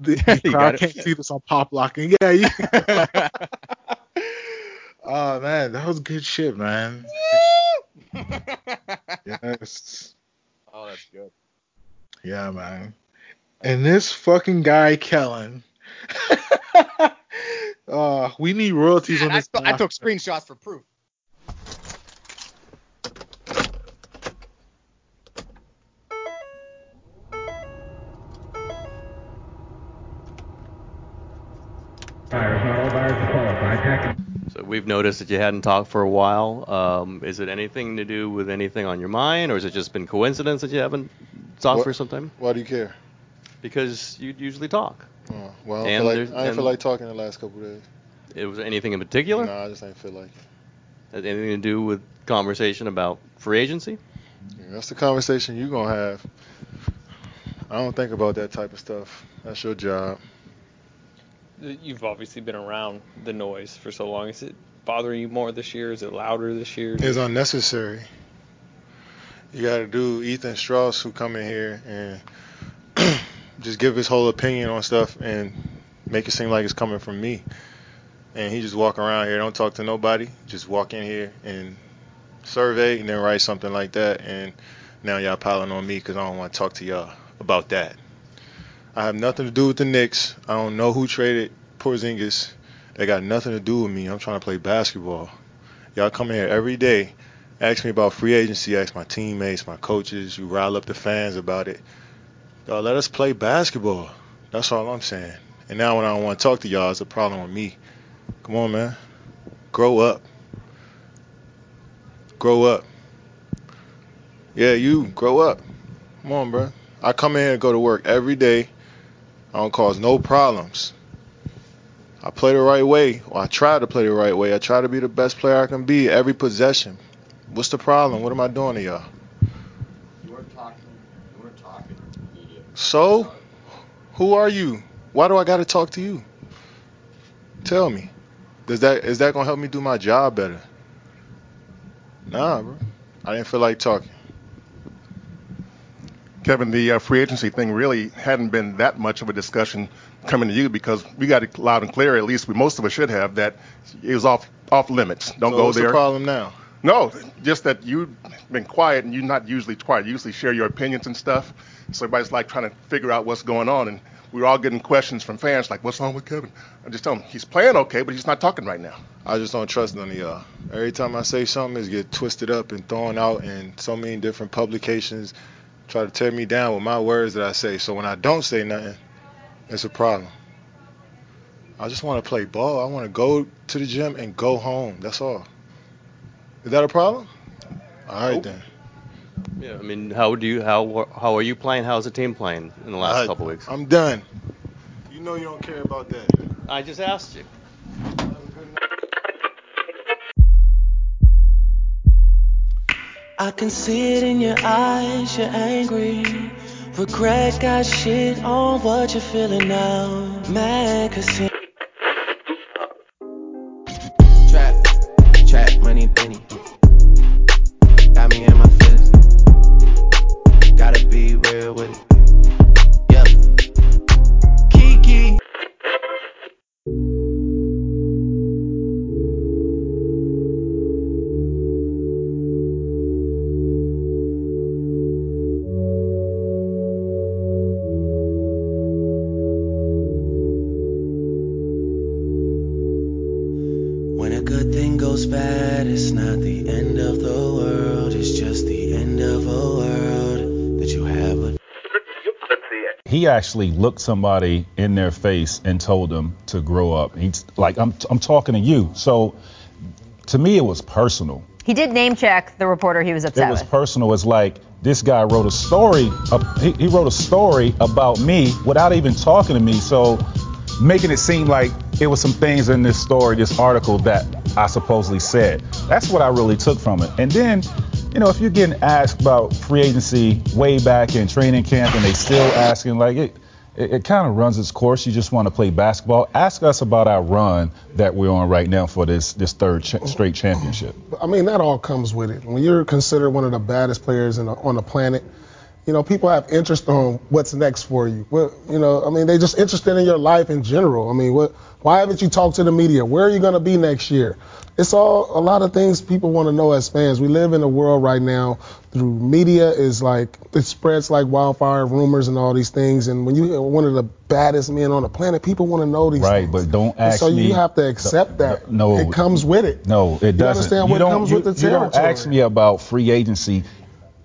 the, crowd can't see this on pop locking. Yeah. You, oh man, that was good shit, man. yes. Oh, that's good. Yeah, man. And this fucking guy, Kellen. uh, we need royalties on I, this. I took screenshots for proof. We've noticed that you hadn't talked for a while. Um, is it anything to do with anything on your mind, or has it just been coincidence that you haven't talked What- for some time? Why do you care? Because you usually talk. Oh, well, I feel like I ain't and- feel like talking the last couple days. It was anything in particular? Nah, I just ain't feel like it. Has anything to do with conversation about free agency? Yeah, that's the conversation you're gonna have. I don't think about that type of stuff. That's your job. You've obviously been around the noise for so long. Is it bothering you more this year? Is it louder this year? It's unnecessary. You got to do Ethan Strauss who come in here and just give his whole opinion on stuff and make it seem like it's coming from me. And he just walk around here, don't talk to nobody, just walk in here and survey and then write something like that. And now y'all piling on me because I don't want to talk to y'all about that. I have nothing to do with the Knicks. I don't know who traded Porzingis. They got nothing to do with me. I'm trying to play basketball. Y'all come here every day, ask me about free agency, ask my teammates, my coaches. You rile up the fans about it. Y'all let us play basketball. That's all I'm saying. And now when I don't want to talk to y'all, it's a problem with me. Come on, man. Grow up. Grow up. Yeah, you grow up. Come on, bro. I come in here and go to work every day. I don't cause no problems. I play the right way, or I try to play the right way. I try to be the best player I can be every possession. What's the problem? What am I doing to y'all? You weren't talking. You weren't talking. Media. So, who are you? Why do I got to talk to you? Tell me. Does that is that gonna help me do my job better? Nah, bro. I didn't feel like talking. Kevin, the uh, free agency thing really hadn't been that much of a discussion coming to you because we got it loud and clear, at least we, most of us should have, that it was off off limits. Don't So go what's there. the problem now? No, just that you've been quiet and you're not usually quiet. You usually share your opinions and stuff. So everybody's like trying to figure out what's going on. And we were all getting questions from fans like, what's wrong with Kevin? I just tell them he's playing okay, but he's not talking right now. I just don't trust none of y'all. Every time I say something, it's get twisted up and thrown out in so many different publications. Try to tear me down with my words that I say. So when I don't say nothing, it's a problem. I just want to play ball. I want to go to the gym and go home. That's all. Is that a problem? All right then. Yeah. I mean, how do you how how are you playing? How's the team playing in the last I- couple weeks? I'm done. You know you don't care about that. I just asked you. I can see it in your eyes, you're angry. Regret got shit on what you're feeling now. Mad actually looked somebody in their face and told them to grow up. He's like, I'm, I'm talking to you. So to me, it was personal. He did name check the reporter he was upset It was with. personal. It's like this guy wrote a story. uh, He, he wrote a story about me without even talking to me. So making it seem like it was some things in this story, this article that I supposedly said. That's what I really took from it. And then, you know, if you're getting asked about free agency way back in training camp and they still asking, like it, it, it kind of runs its course. You just want to play basketball. Ask us about our run that we're on right now for this this third cha- straight championship. I mean, that all comes with it. When you're considered one of the baddest players the, on the planet, You know, people have interest on what's next for you. What, you know, I mean, they're just interested in your life in general. I mean, what? Why haven't you talked to the media? Where are you going to be next year? It's all a lot of things people want to know as fans. We live in a world right now through media is like it spreads like wildfire, rumors and all these things. And when you are one of the baddest men on the planet, people want to know these things. Right, things. but don't And ask so me. you have to accept that. No, it comes with it. No, it doesn't. understand you what comes you, with the you don't ask me about free agency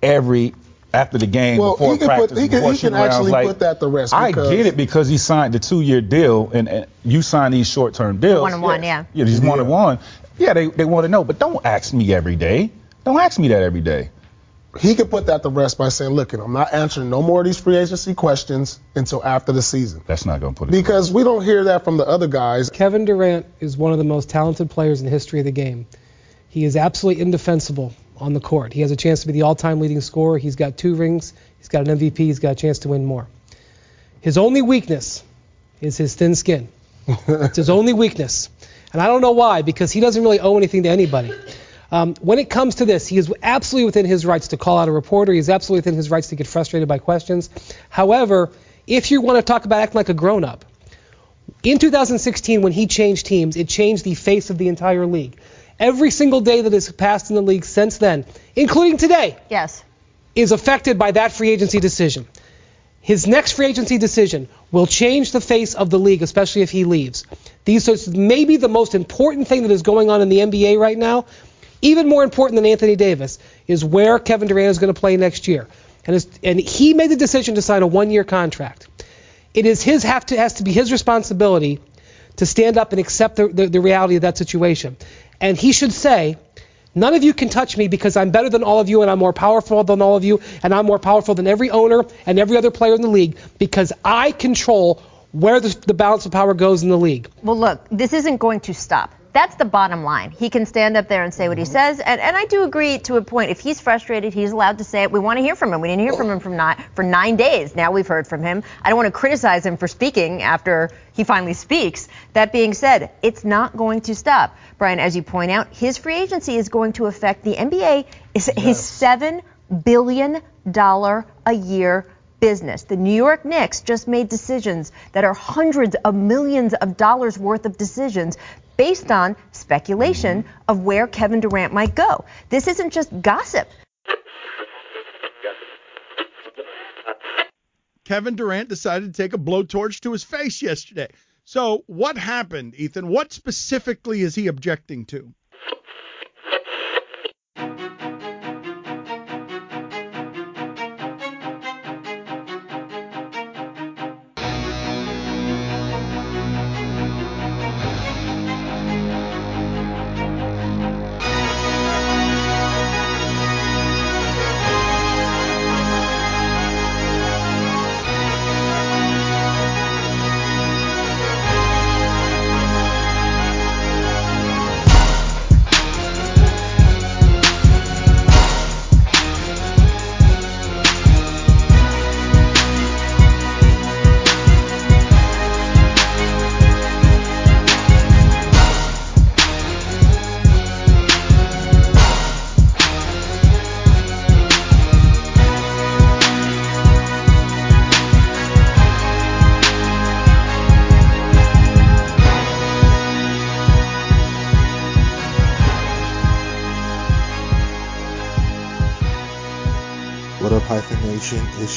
every after the game Well, before he can practice put- he can- before he can actually like, put that to rest I because- get it because he signed the two-year deal and, and you sign these short-term deals. One and one, yeah. Yeah, these one and one. Yeah, they they want to know, but don't ask me every day. Don't ask me that every day. He could put that to rest by saying, "Look, I'm not answering no more of these free agency questions until after the season." That's not going to put it. Because we don't hear that from the other guys. Kevin Durant is one of the most talented players in the history of the game. He is absolutely indefensible on the court. He has a chance to be the all-time leading scorer. He's got two rings. He's got an MVP. He's got a chance to win more. His only weakness is his thin skin. it's his only weakness. And I don't know why, because he doesn't really owe anything to anybody. Um, when it comes to this, he is absolutely within his rights to call out a reporter. He's absolutely within his rights to get frustrated by questions. However, if you want to talk about acting like a grown-up, in 2016, when he changed teams, it changed the face of the entire league. Every single day that has passed in the league since then, including today, Yes. is affected by that free agency decision. His next free agency decision will change the face of the league, especially if he leaves. These are maybe the most important thing that is going on in the NBA right now, even more important than Anthony Davis, is where Kevin Durant is going to play next year. And, and he made the decision to sign a one-year contract. It is his have to has to be his responsibility to stand up and accept the, the, the reality of that situation. And he should say, None of you can touch me because I'm better than all of you and I'm more powerful than all of you and I'm more powerful than every owner and every other player in the league because I control where the, the balance of power goes in the league. Well, look, this isn't going to stop. That's the bottom line. He can stand up there and say what he mm-hmm. says, and, and I do agree to a point. If he's frustrated, he's allowed to say it. We want to hear from him. We didn't hear from him from nine, for nine days. Now we've heard from him. I don't want to criticize him for speaking after he finally speaks. That being said, it's not going to stop. Brian, as you point out, his free agency is going to affect the NBA. Is a seven billion dollar a year business. The New York Knicks just made decisions that are hundreds of millions of dollars worth of decisions based on speculation of where Kevin Durant might go. This isn't just gossip. Kevin Durant decided to take a blowtorch to his face yesterday. So, what happened, Ethan? What specifically is he objecting to?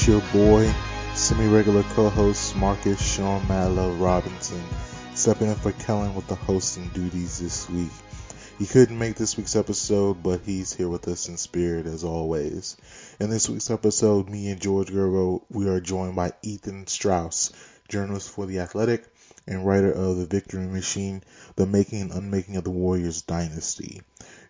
Your boy, semi-regular co-host Marcus Sean Madlove Robinson, stepping in for Kellen with the hosting duties this week. He couldn't make this week's episode, but he's here with us in spirit as always. In this week's episode, me and George Gerbo, we are joined by Ethan Strauss, journalist for The Athletic and writer of The Victory Machine, The Making and Unmaking of the Warriors Dynasty.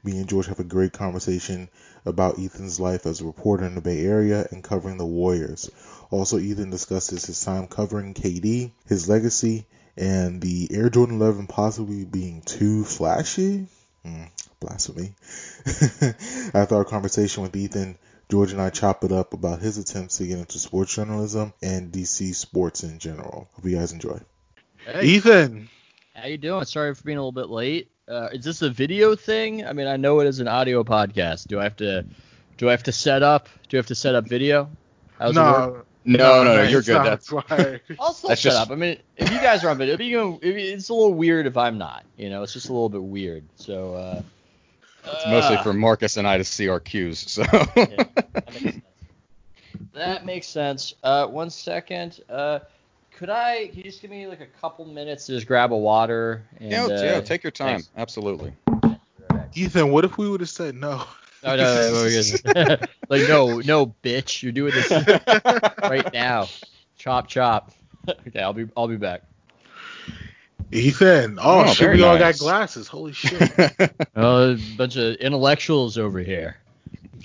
Me and George have a great conversation about Ethan's life as a reporter in the Bay Area and covering the Warriors. Also, Ethan discusses his time covering KD, his legacy, and the Air Jordan 11 possibly being too flashy. Mm, blasphemy. After our conversation with Ethan, George and I chop it up about his attempts to get into sports journalism and DC sports in general. Hope you guys enjoy. Ethan. How you doing? Sorry for being a little bit late. Uh, is this a video thing? I mean, I know it is an audio podcast. Do I have to do I have to set up? Do I have to set up video? No. No, No, no, you're good. That's Why? I'll still just- up. I mean, if you guys are on video, you it's a little weird if I'm not. You know, it's just a little bit weird. So. uh it's mostly uh, for Marcus and I to see our cues. So That makes sense. Uh, one second. Uh, could I? Can you just give me like a couple minutes to just grab a water? And, yeah, uh, yeah, take your time. thanks. Absolutely. Ethan, what if we would have said no? No, no, no, no, we're like no, no, bitch, you're doing this right now. Chop, chop. okay, I'll be, I'll be back. Ethan. Oh, Oh, shit, very we all got glasses. Holy shit. Oh, a bunch of intellectuals over here.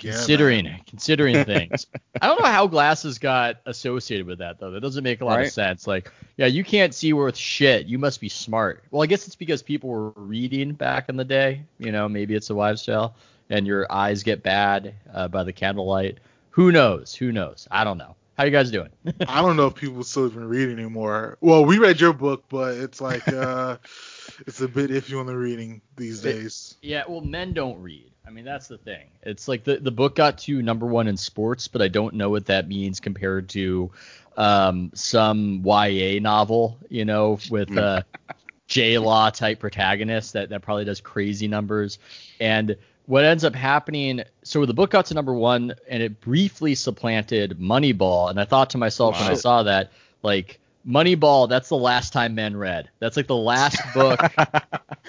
Yeah, considering considering things. I don't know how glasses got associated with that though. That doesn't make a lot of sense. Like, yeah, you can't see worth shit. You must be smart. Well, I guess it's because people were reading back in the day. You know, maybe it's a lifestyle, and your eyes get bad uh, by the candlelight. Who knows? Who knows? I don't know. How you guys doing? I don't know if people still even read anymore. Well, we read your book, but it's like uh it's a bit iffy on the reading these It- days. Yeah, well, men don't read. I mean, that's the thing. It's like the the book got to number one in sports, but I don't know what that means compared to um, some YA novel, you know, with a J Law type protagonist that that probably does crazy numbers. And what ends up happening, so the book got to number one, and it briefly supplanted Moneyball. And I thought to myself when I saw that, like. Moneyball, that's the last time men read. That's like the last book.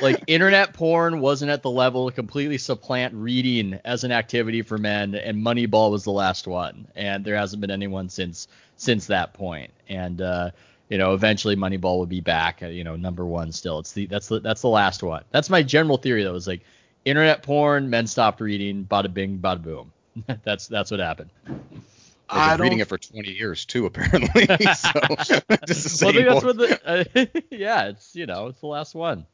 Like internet porn wasn't at the level to completely supplant reading as an activity for men and moneyball was the last one. And there hasn't been anyone since since that point. and uh you know eventually moneyball will be back uh, you know number one still. It's the that's the that's the last one. That's my general theory though is like internet porn men stopped reading bada bing bada boom. That's that's what happened They've I been reading it for 20 years too, apparently. so just the well, I same think that's what the uh, yeah it's you know it's the last one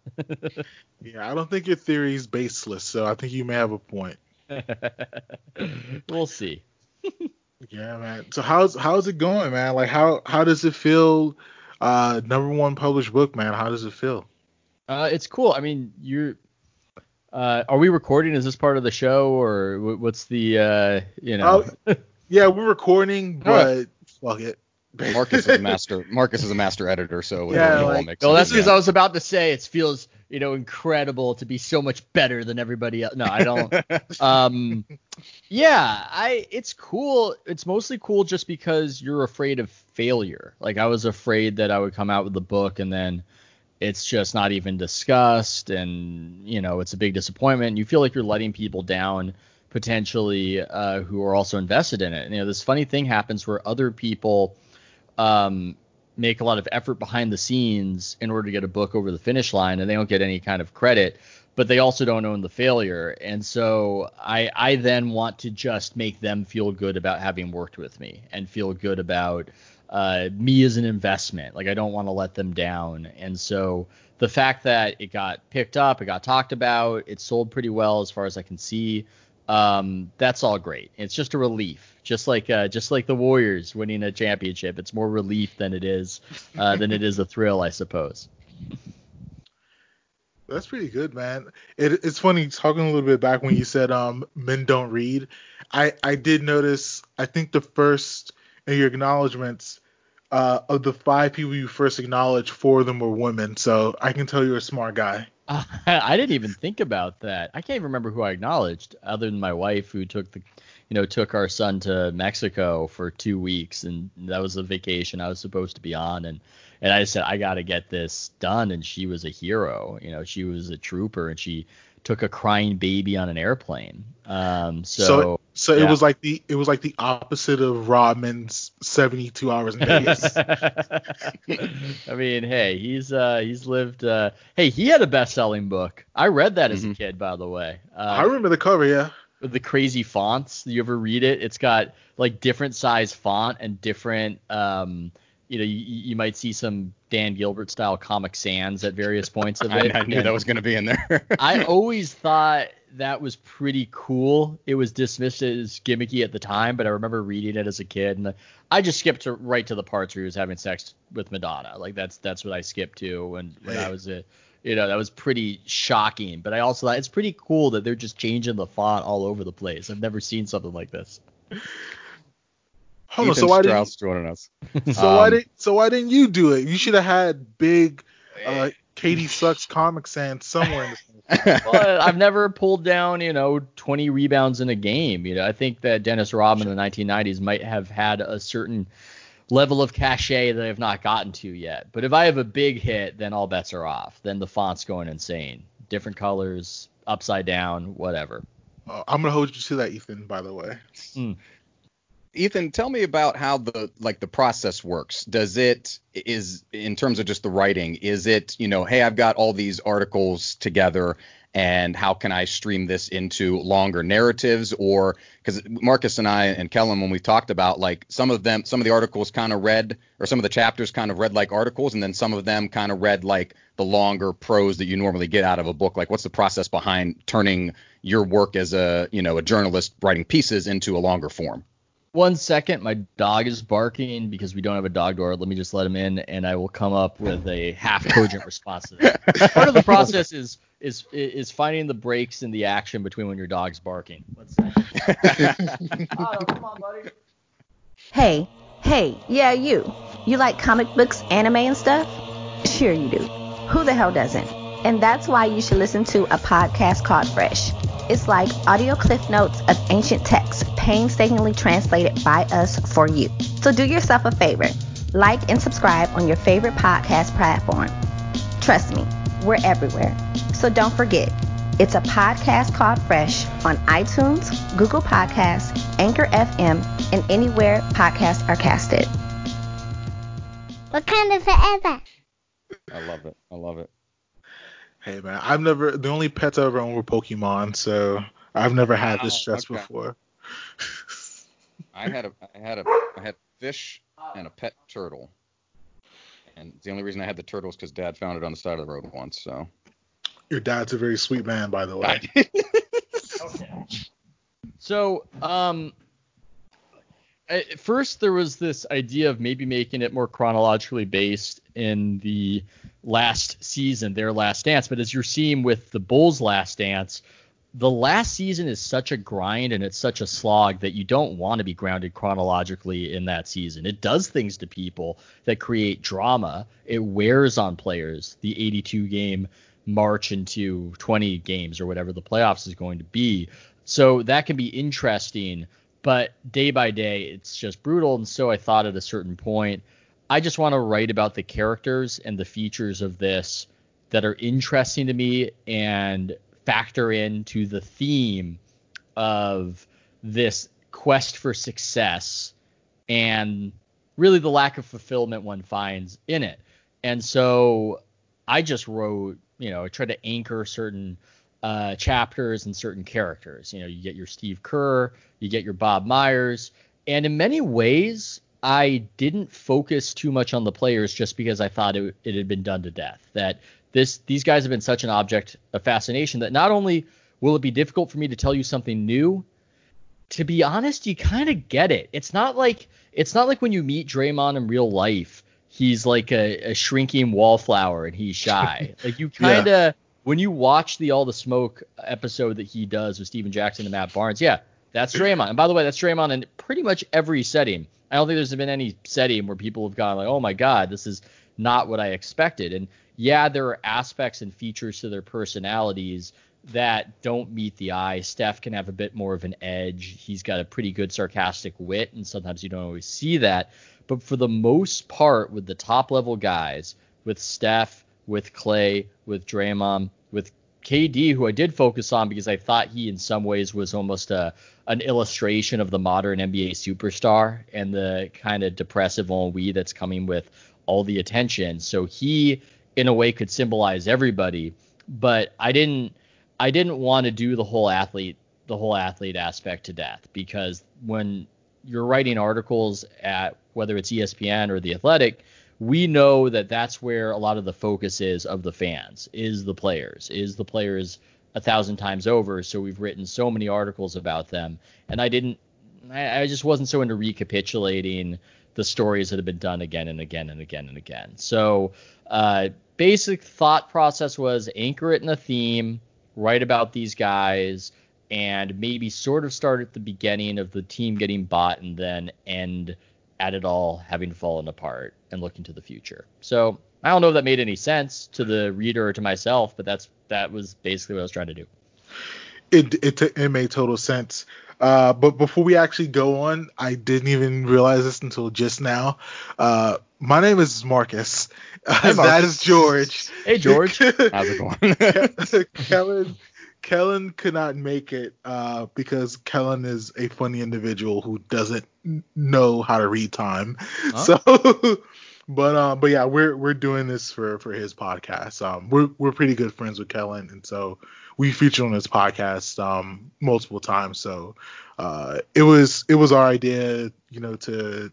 Yeah, I don't think your theory is baseless, so I think you may have a point. we'll see Yeah, man. So how's how's it going, man? Like how how does it feel? Uh, number one published book, man. How does it feel? Uh, it's cool. I mean, you're. Uh, are we recording? Is this part of the show, or wh- what's the? Uh, you know. Oh, yeah, we're recording, but fuck it. Marcus is a master. Marcus is a master editor, so Yeah, it all like- makes No, that's because Yeah. I was about to say it feels, you know, incredible to be so much better than everybody else. No, I don't. um, yeah, I. It's cool. It's mostly cool just because you're afraid of failure. Like I was afraid that I would come out with the book and then it's just not even discussed, and you know, it's a big disappointment. You feel like you're letting people down potentially uh, who are also invested in it. And, you know, this funny thing happens where other people um, make a lot of effort behind the scenes in order to get a book over the finish line, and they don't get any kind of credit, but they also don't own the failure. And so I, I then want to just make them feel good about having worked with me and feel good about uh, me as an investment. Like I don't want to let them down. And so the fact that it got picked up, it got talked about, it sold pretty well as far as I can see. Um, that's all great. It's just a relief, just like uh, just like the Warriors winning a championship. It's more relief than it is uh, than it is a thrill, I suppose. That's pretty good, man. It, it's funny talking a little bit back when you said um men don't read. I I did notice. I think the first in your acknowledgments uh, of the five people you first acknowledged, four of them were women. So I can tell you're a smart guy. Uh, I didn't even think about that. I can't even remember who I acknowledged, other than my wife, who took the, you know, took our son to Mexico for two weeks, and that was a vacation I was supposed to be on, and and I said I got to get this done, and she was a hero. You know, she was a trooper, and she took a crying baby on an airplane. Um, so So so yeah. it was like the it was like the opposite of Rodman's 72 hours in Vegas. I mean, hey, he's uh he's lived uh hey, he had a best-selling book. I read that as a kid, by the way. Uh, I remember the cover, yeah. with the crazy fonts. You ever read it? It's got like different size font and different um you know, you, you might see some Dan Gilbert style Comic Sans at various points of I, it. I knew And that was going to be in there. I always thought that was pretty cool. It was dismissed as gimmicky at the time, but I remember reading it as a kid, and I just skipped to, right to the parts where he was having sex with Madonna. Like that's that's what I skipped to when when I was a, you know, that was pretty shocking. But I also thought it's pretty cool that they're just changing the font all over the place. I've never seen something like this. Hold on, so why didn't joining us. so why Um, did so why didn't you do it? You should have had big uh, KD sucks comic sans somewhere in the well, I've never pulled down, you know, 20 rebounds in a game. You know, I think that Dennis Rodman in the 1990s might have had a certain level of cachet that I've not gotten to yet. But if I have a big hit, then all bets are off. Then the font's going insane. Different colors, upside down, whatever. Uh, I'm gonna hold you to that, Ethan. By the way. Ethan, tell me about how the like the process works. Does it is in terms of just the writing, is it, you know, hey, I've got all these articles together and how can I stream this into longer narratives or cuz Marcus and I and Kellen when we talked about like some of them some of the articles kind of read or some of the chapters kind of read like articles and then some of them kind of read like the longer prose that you normally get out of a book. Like what's the process behind turning your work as a, you know, a journalist writing pieces into a longer form? One second, my dog is barking because we don't have a dog door. Let me just let him in, and I will come up with a half cogent response to that. Part of the process is is is finding the breaks in the action between when your dog's barking. Otto, oh, come on, buddy. Hey, hey, yeah, you. You like comic books, anime, and stuff? Sure, you do. Who the hell doesn't? And that's why you should listen to a podcast called Fresh. It's like audio cliff notes of ancient texts, painstakingly translated by us for you. So do yourself a favor like and subscribe on your favorite podcast platform. Trust me, we're everywhere. So don't forget, it's a podcast called Fresh on iTunes, Google Podcasts, Anchor FM, and anywhere podcasts are casted. What kind Wakanda forever. I love it. I love it. Hey man, I've never the only pets I ever owned were Pokemon, so I've never had this stress okay. before. I had a I had a I had fish and a pet turtle. And the only reason I had the turtle is because Dad found it on the side of the road once. So Your dad's a very sweet man, by the way. So, um, at first there was this idea of maybe making it more chronologically based in the last season, their last dance. But as you're seeing with the Bulls' last dance, the last season is such a grind and it's such a slog that you don't want to be grounded chronologically in that season. It does things to people that create drama. It wears on players. The 82 game march into 20 games or whatever the playoffs is going to be. So that can be interesting, but day by day it's just brutal. And so I thought at a certain point, I just want to write about the characters and the features of this that are interesting to me and factor into the theme of this quest for success and really the lack of fulfillment one finds in it. And so I just wrote, you know, I tried to anchor certain uh, chapters and certain characters. You know, you get your Steve Kerr, you get your Bob Myers, and in many ways, I didn't focus too much on the players just because I thought it, it had been done to death. That this these guys have been such an object of fascination that not only will it be difficult for me to tell you something new, to be honest, you kind of get it. It's not like it's not like when you meet Draymond in real life, he's like a, a shrinking wallflower and he's shy. like you kind of when you watch the All the Smoke episode that he does with Stephen Jackson and Matt Barnes, yeah, that's Draymond. And by the way, that's Draymond in pretty much every setting. I don't think there's been any setting where people have gone like, oh my god, this is not what I expected. And yeah, there are aspects and features to their personalities that don't meet the eye. Steph can have a bit more of an edge. He's got a pretty good sarcastic wit, and sometimes you don't always see that. But for the most part, with the top level guys, with Steph, with Klay, with Draymond, with KD, who I did focus on because I thought he in some ways was almost a an illustration of the modern NBA superstar and the kind of depressive ennui that's coming with all the attention. So he in a way could symbolize everybody, but I didn't I didn't want to do the whole athlete the whole athlete aspect to death because when you're writing articles at whether it's ESPN or the Athletic, we know that that's where a lot of the focus is of the fans, is the players, is the players a thousand times over. So we've written so many articles about them, and I didn't, I, I just wasn't so into recapitulating the stories that have been done again and again and again and again. So uh, basic thought process was anchor it in a theme, write about these guys, and maybe sort of start at the beginning of the team getting bought and then end at it all having fallen apart and looking to the future. So I don't know if that made any sense to the reader or to myself, but that's that was basically what I was trying to do. It it it made total sense. Uh, but before we actually go on, I didn't even realize this until just now. Uh, my name is Marcus. Uh, that is George. Hey George, how's it going? Kellen Kellen could not make it uh, because Kellen is a funny individual who doesn't know how to read time. Huh? So, but um, but yeah, we're we're doing this for for his podcast. Um, we're we're pretty good friends with Kellen, and so we featured on his podcast um multiple times. So, uh, it was it was our idea, you know, to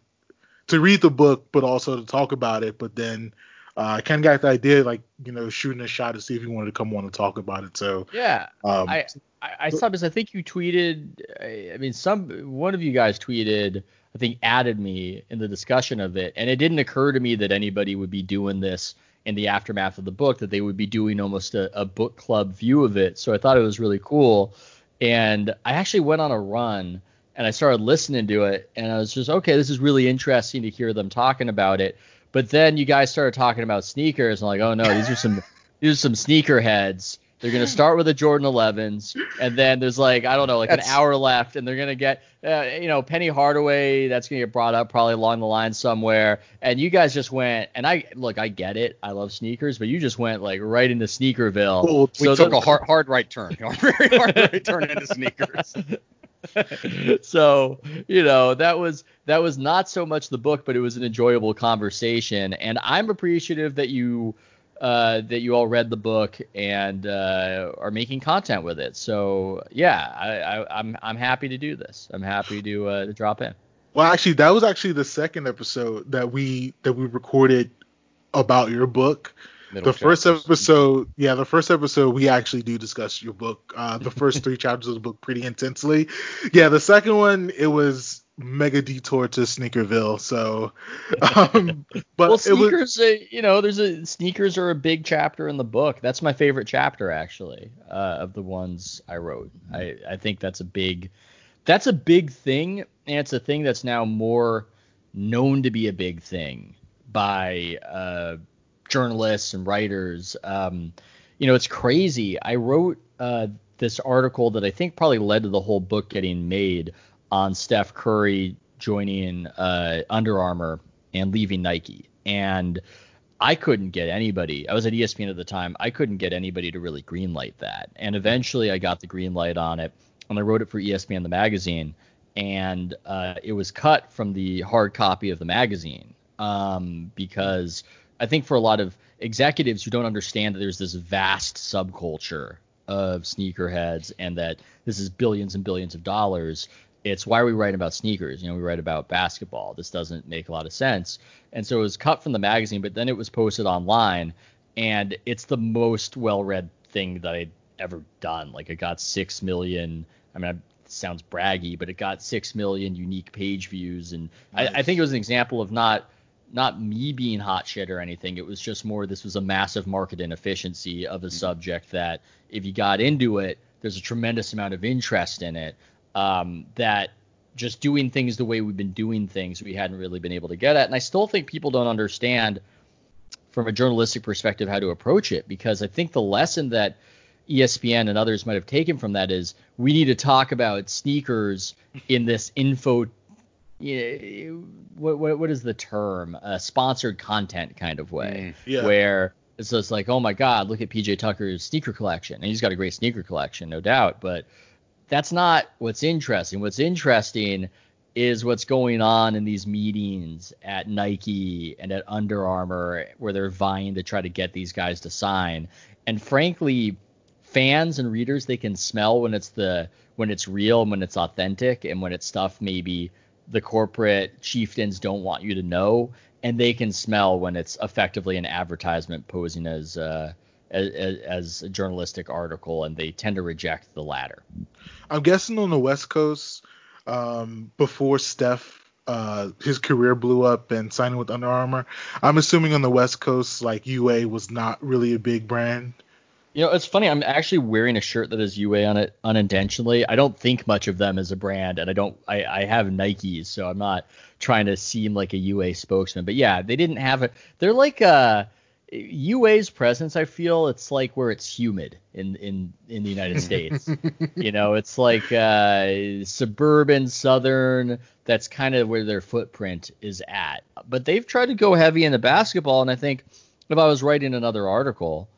to read the book, but also to talk about it. But then uh, I kind of got the idea, like you know, shooting a shot to see if he wanted to come on and talk about it. So yeah, um, I, I I saw this. I think you tweeted. I mean, some one of you guys tweeted. I think added me in the discussion of it, and it didn't occur to me that anybody would be doing this in the aftermath of the book. That they would be doing almost a, a book club view of it. So I thought it was really cool, and I actually went on a run and I started listening to it, and I was just okay. This is really interesting to hear them talking about it but then you guys started talking about sneakers, and I'm like, oh no, these are some these are some sneaker heads. They're gonna start with the Jordan 11s, and then there's like I don't know, like that's, an hour left, and they're gonna get, uh, you know, Penny Hardaway. That's gonna get brought up probably along the line somewhere. And you guys just went, and I look, I get it, I love sneakers, but you just went like right into Sneakerville. Well, we took the, a hard, hard right turn, very hard right turn into sneakers. so you know that was that was not so much the book, but it was an enjoyable conversation, and I'm appreciative that you uh, that you all read the book and uh, are making content with it. So yeah, I, I, I'm I'm happy to do this. I'm happy to, uh, to drop in. Well, actually, that was actually the second episode that we that we recorded about your book. Middle the first episode, yeah, the first episode we actually do discuss your book. Uh, the first three chapters of the book pretty intensely. Yeah, the second one it was mega detour to Sneakerville. So, um, but well, sneakers, was, uh, you know, there's a sneakers are a big chapter in the book. That's my favorite chapter actually uh, of the ones I wrote. I I think that's a big, that's a big thing, and it's a thing that's now more known to be a big thing by uh, journalists and writers. Um, you know, it's crazy. I wrote uh, this article that I think probably led to the whole book getting made on Steph Curry joining uh, Under Armour and leaving Nike. And I couldn't get anybody. I was at ESPN at the time. I couldn't get anybody to really greenlight that. And eventually, I got the green light on it, and I wrote it for ESPN the magazine. And uh, it was cut from the hard copy of the magazine um, because I think for a lot of executives who don't understand that there's this vast subculture of sneakerheads and that this is billions and billions of dollars. It's why are we writing about sneakers? You know, we write about basketball. This doesn't make a lot of sense. And so it was cut from the magazine, but then it was posted online, and it's the most well-read thing that I'd ever done. Like it got six million. I mean, it sounds braggy, but it got six million unique page views, and nice. I, I think it was an example of not not me being hot shit or anything. It was just more this was a massive market inefficiency of a mm-hmm. subject that if you got into it, there's a tremendous amount of interest in it. Um, that just doing things the way we've been doing things, we hadn't really been able to get at. And I still think people don't understand from a journalistic perspective how to approach it because I think the lesson that ESPN and others might have taken from that is we need to talk about sneakers in this info you know, what, what what is the term? Uh, sponsored content kind of way, mm, yeah. where it's just like, oh my God, look at PJ Tucker's sneaker collection, and he's got a great sneaker collection, no doubt. But that's not what's interesting. What's interesting is what's going on in these meetings at Nike and at Under Armour, where they're vying to try to get these guys to sign. And frankly, fans and readers they can smell when it's the when it's real and when it's authentic and when it's stuff maybe the corporate chieftains don't want you to know, and they can smell when it's effectively an advertisement posing as uh, as, as a journalistic article, and they tend to reject the latter. I'm guessing on the West Coast, um, before Steph uh, his career blew up and signing with Under Armour. I'm assuming on the West Coast, like UA was not really a big brand. You know, it's funny. I'm actually wearing a shirt that has UA on it unintentionally. I don't think much of them as a brand, and I don't. I, I have Nikes, so I'm not trying to seem like a UA spokesman. But yeah, they didn't have it. They're like uh UA's presence. I feel it's like where it's humid in in in the United States. you know, it's like uh, suburban, southern. That's kind of where their footprint is at. But they've tried to go heavy into basketball, and I think if I was writing another article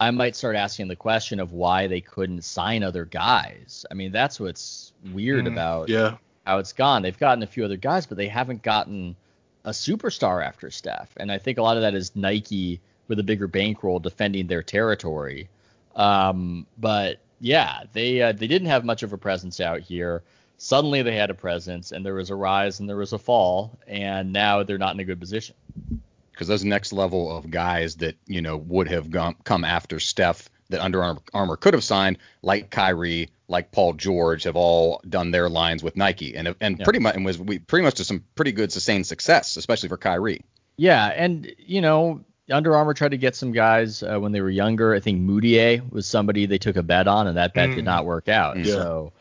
I might start asking the question of why they couldn't sign other guys. I mean, that's what's weird Mm, about yeah. how it's gone. They've gotten a few other guys, but they haven't gotten a superstar after Steph. And I think a lot of that is Nike with a bigger bankroll defending their territory. Um, but yeah, they uh, they didn't have much of a presence out here. Suddenly they had a presence, and there was a rise and there was a fall, and now they're not in a good position. because those next level of guys that you know would have gone, come after Steph that Under Armour, could have signed, like Kyrie, like Paul George, have all done their lines with Nike, and and Yeah. pretty much and was we pretty much to some pretty good sustained success, especially for Kyrie. Yeah, and you know, Under Armour tried to get some guys uh, when they were younger. I think Mudiay was somebody they took a bet on, and that bet did Mm. not work out. Yeah. So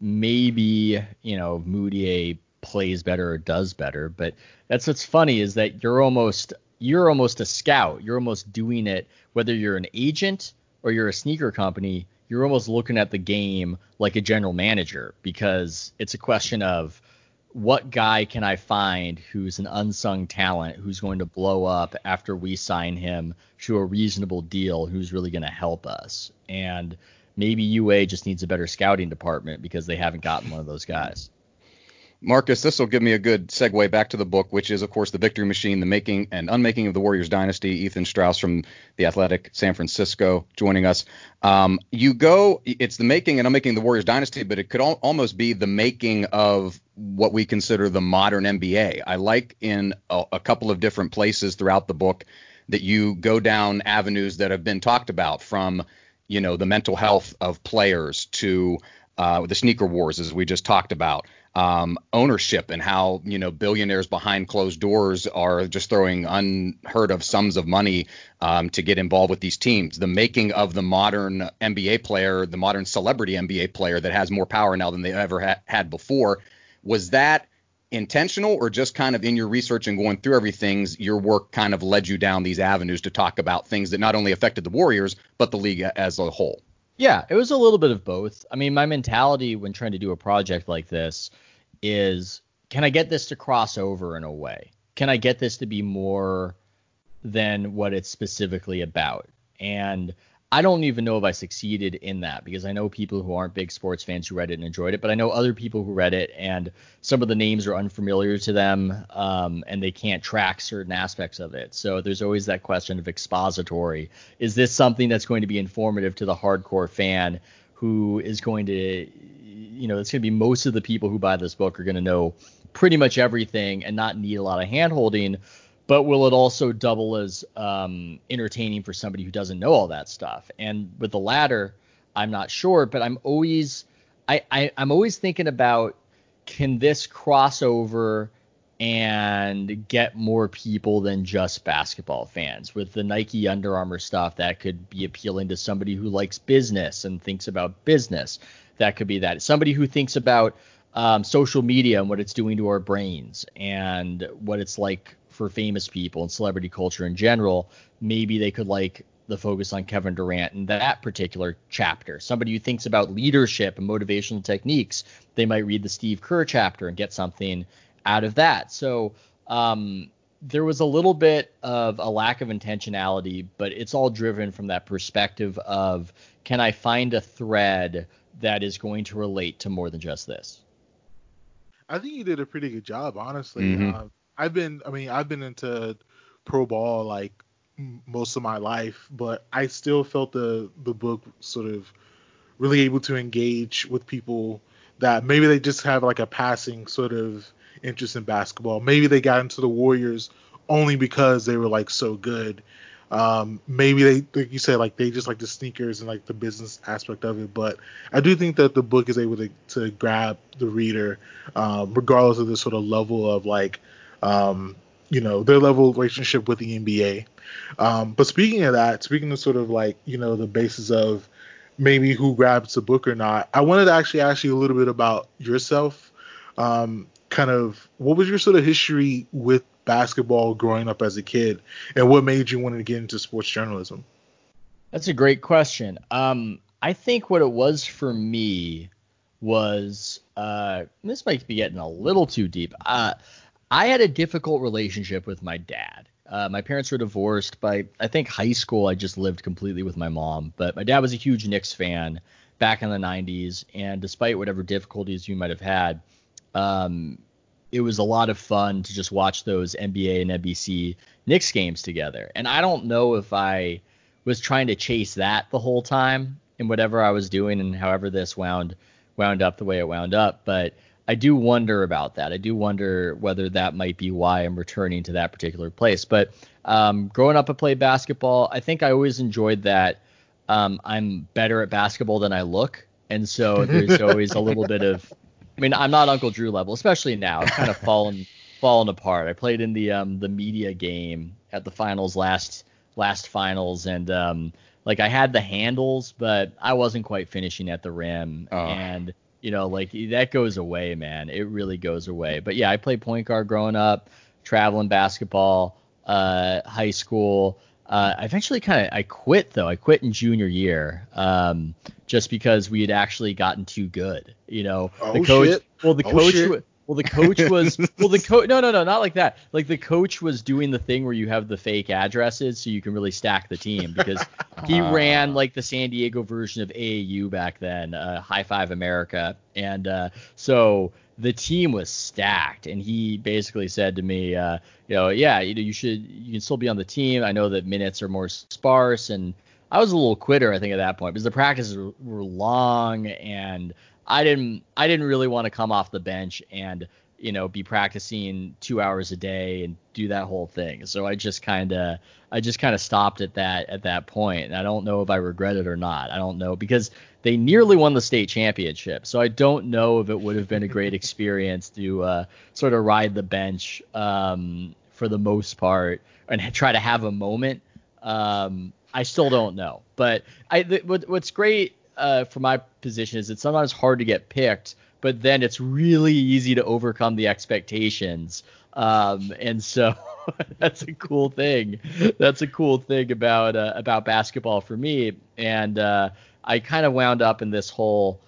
maybe you know Mudiay plays better or does better, but that's what's funny is that you're almost you're almost a scout. You're almost doing it whether you're an agent or you're a sneaker company. You're almost looking at the game like a general manager because it's a question of what guy can I find who's an unsung talent who's going to blow up after we sign him to a reasonable deal who's really going to help us? And maybe UA just needs a better scouting department because they haven't gotten one of those guys. Marcus, this will give me a good segue back to the book, which is, of course, The Victory Machine, The Making and Unmaking of the Warriors Dynasty. Ethan Strauss from The Athletic San Francisco joining us. Um, you go, it's the making and unmaking of the Warriors Dynasty, but it could al- almost be the making of what we consider the modern NBA. I like in a, a couple of different places throughout the book that you go down avenues that have been talked about from, you know, the mental health of players to uh, the sneaker wars, as we just talked about, um, ownership and how you know billionaires behind closed doors are just throwing unheard of sums of money um, to get involved with these teams. The making of the modern NBA player, the modern celebrity NBA player that has more power now than they ever ha- had before. Was that intentional or just kind of in your research and going through everything, your work kind of led you down these avenues to talk about things that not only affected the Warriors but the league as a whole? Yeah, it was a little bit of both. I mean, my mentality when trying to do a project like this is can I get this to cross over in a way? Can I get this to be more than what it's specifically about? And I don't even know if I succeeded in that because I know people who aren't big sports fans who read it and enjoyed it, but I know other people who read it and some of the names are unfamiliar to them um, and they can't track certain aspects of it. So there's always that question of expository. Is this something that's going to be informative to the hardcore fan who is going to, you know, it's going to be most of the people who buy this book are going to know pretty much everything and not need a lot of hand holding but will it also double as um, entertaining for somebody who doesn't know all that stuff? And with the latter, I'm not sure, but I'm always I, I I'm always thinking about can this cross over and get more people than just basketball fans with the Nike Under Armour stuff that could be appealing to somebody who likes business and thinks about business. That could be that somebody who thinks about um, social media and what it's doing to our brains and what it's like for famous people and celebrity culture in general, maybe they could like the focus on Kevin Durant in that particular chapter. Somebody who thinks about leadership and motivational techniques, they might read the Steve Kerr chapter and get something out of that. So um, there was a little bit of a lack of intentionality, but it's all driven from that perspective of can I find a thread that is going to relate to more than just this? I think you did a pretty good job, honestly. Mhm. Uh, I've been, I mean, I've been into pro ball like most of my life, but I still felt the the book sort of really able to engage with people that maybe they just have like a passing sort of interest in basketball. Maybe they got into the Warriors only because they were like so good. Um, maybe they, like you said, like they just like the sneakers and like the business aspect of it. But I do think that the book is able to, to grab the reader, um, regardless of the sort of level of like, um, you know their level of relationship with the NBA. Um, but speaking of that, speaking of sort of like you know the basis of maybe who grabs the book or not, I wanted to actually ask you a little bit about yourself. Um, kind of what was your sort of history with basketball growing up as a kid, and what made you want to get into sports journalism? That's a great question. Um, I think what it was for me was uh, this might be getting a little too deep. Uh, I had a difficult relationship with my dad. Uh, my parents were divorced by I think high school. I just lived completely with my mom, but my dad was a huge Knicks fan back in the 90s, and despite whatever difficulties you might have had, um, it was a lot of fun to just watch those NBA and NBC Knicks games together. And I don't know if I was trying to chase that the whole time in whatever I was doing and however this wound wound up the way it wound up, but I do wonder about that. I do wonder whether that might be why I'm returning to that particular place. But um, growing up, I played basketball. I think I always enjoyed that. Um, I'm better at basketball than I look, and so there's always a little bit of. I mean, I'm not Uncle Drew level, especially now. I've kind of fallen fallen apart. I played in the um, the media game at the finals last last finals, and um, like I had the handles, but I wasn't quite finishing at the rim, Oh. and you know, like that goes away, man. It really goes away. But yeah, I played point guard growing up, traveling basketball, uh, high school. Uh, I eventually kind of I quit though. I quit in junior year, um, just because we had actually gotten too good. You know, Oh, the coach. shit. Well, the Oh, coach. shit. Well, the coach was. well, the coach. No, no, no, not like that. Like the coach was doing the thing where you have the fake addresses, so you can really stack the team because he Ah. ran like the San Diego version of AAU back then, uh, High Five America, and uh, so the team was stacked. And he basically said to me, uh, you know, yeah, you know, you should, you can still be on the team. I know that minutes are more sparse, and I was a little quitter, I think, at that point because the practices were, were long, and I didn't, I didn't really want to come off the bench and you know be practicing two hours a day and do that whole thing. So I just kind of, I just kind of stopped at that at that point, and I don't know if I regret it or not. I don't know because they nearly won the state championship, so I don't know if it would have been a great experience to uh, sort of ride the bench um, for the most part and try to have a moment. Um, I still don't know, but I th- what, what's great uh, for my position is it's sometimes hard to get picked, but then it's really easy to overcome the expectations. Um, and so that's a cool thing. That's a cool thing about uh, about basketball for me. And uh, I kind of wound up in this whole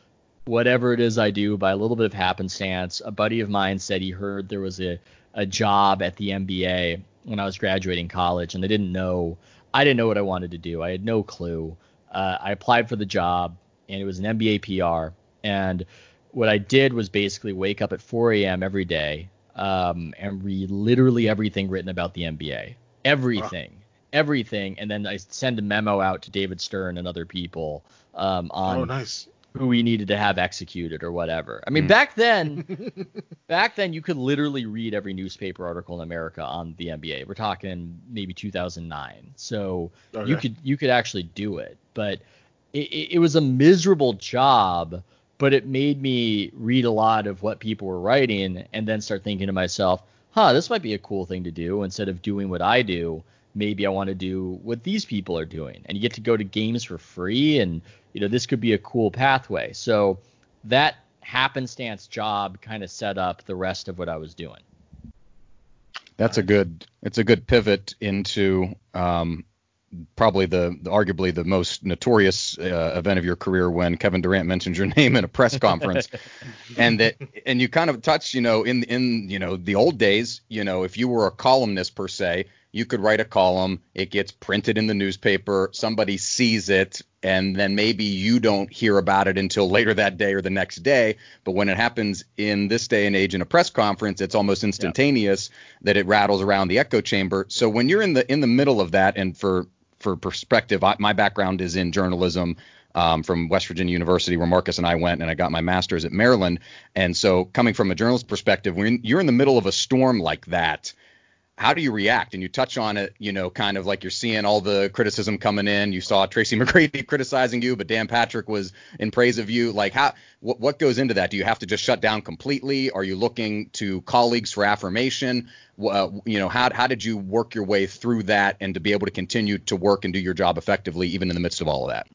whatever it is I do by a little bit of happenstance. A buddy of mine said he heard there was a, a job at the NBA when I was graduating college, and I didn't know I didn't know what I wanted to do. I had no clue. Uh, I applied for the job, and it was an NBA PR. And what I did was basically wake up at 4 a.m. every day um, and read literally everything written about the NBA, everything, everything, and then I send a memo out to David Stern and other people um, on Oh, nice. who we needed to have executed or whatever. I mean, Hmm. back then, back then you could literally read every newspaper article in America on the NBA. We're talking maybe 2009, so you could you could actually do it, but it, it, was a miserable job. But it made me read a lot of what people were writing, and then start thinking to myself, "Huh, this might be a cool thing to do." Instead of doing what I do, maybe I want to do what these people are doing. And you get to go to games for free and you know this could be a cool pathway. So that happenstance job kind of set up the rest of what I was doing. That's a good. It's a good pivot into um, probably the, the arguably the most notorious uh, event of your career when Kevin Durant mentioned your name in a press conference, and that and you kind of touched, you know, in in you know the old days, you know, if you were a columnist per se, you could write a column, it gets printed in the newspaper, somebody sees it, and then maybe you don't hear about it until later that day or the next day. But when it happens in this day and age in a press conference, it's almost instantaneous that it rattles around the echo chamber. So when you're in the in the middle of that, and for for perspective, I, my background is in journalism. Um, from West Virginia University, where Marcus and I went, and I got my master's at Maryland. And so, coming from a journalist perspective, when you're in the middle of a storm like that, how do you react? And you touch on it, you know, kind of like you're seeing all the criticism coming in. You saw Tracy McGrady criticizing you, but Dan Patrick was in praise of you. Like, how what, what goes into that? Do you have to just shut down completely? Are you looking to colleagues for affirmation? Uh, you know, how how did you work your way through that and to be able to continue to work and do your job effectively even in the midst of all of that?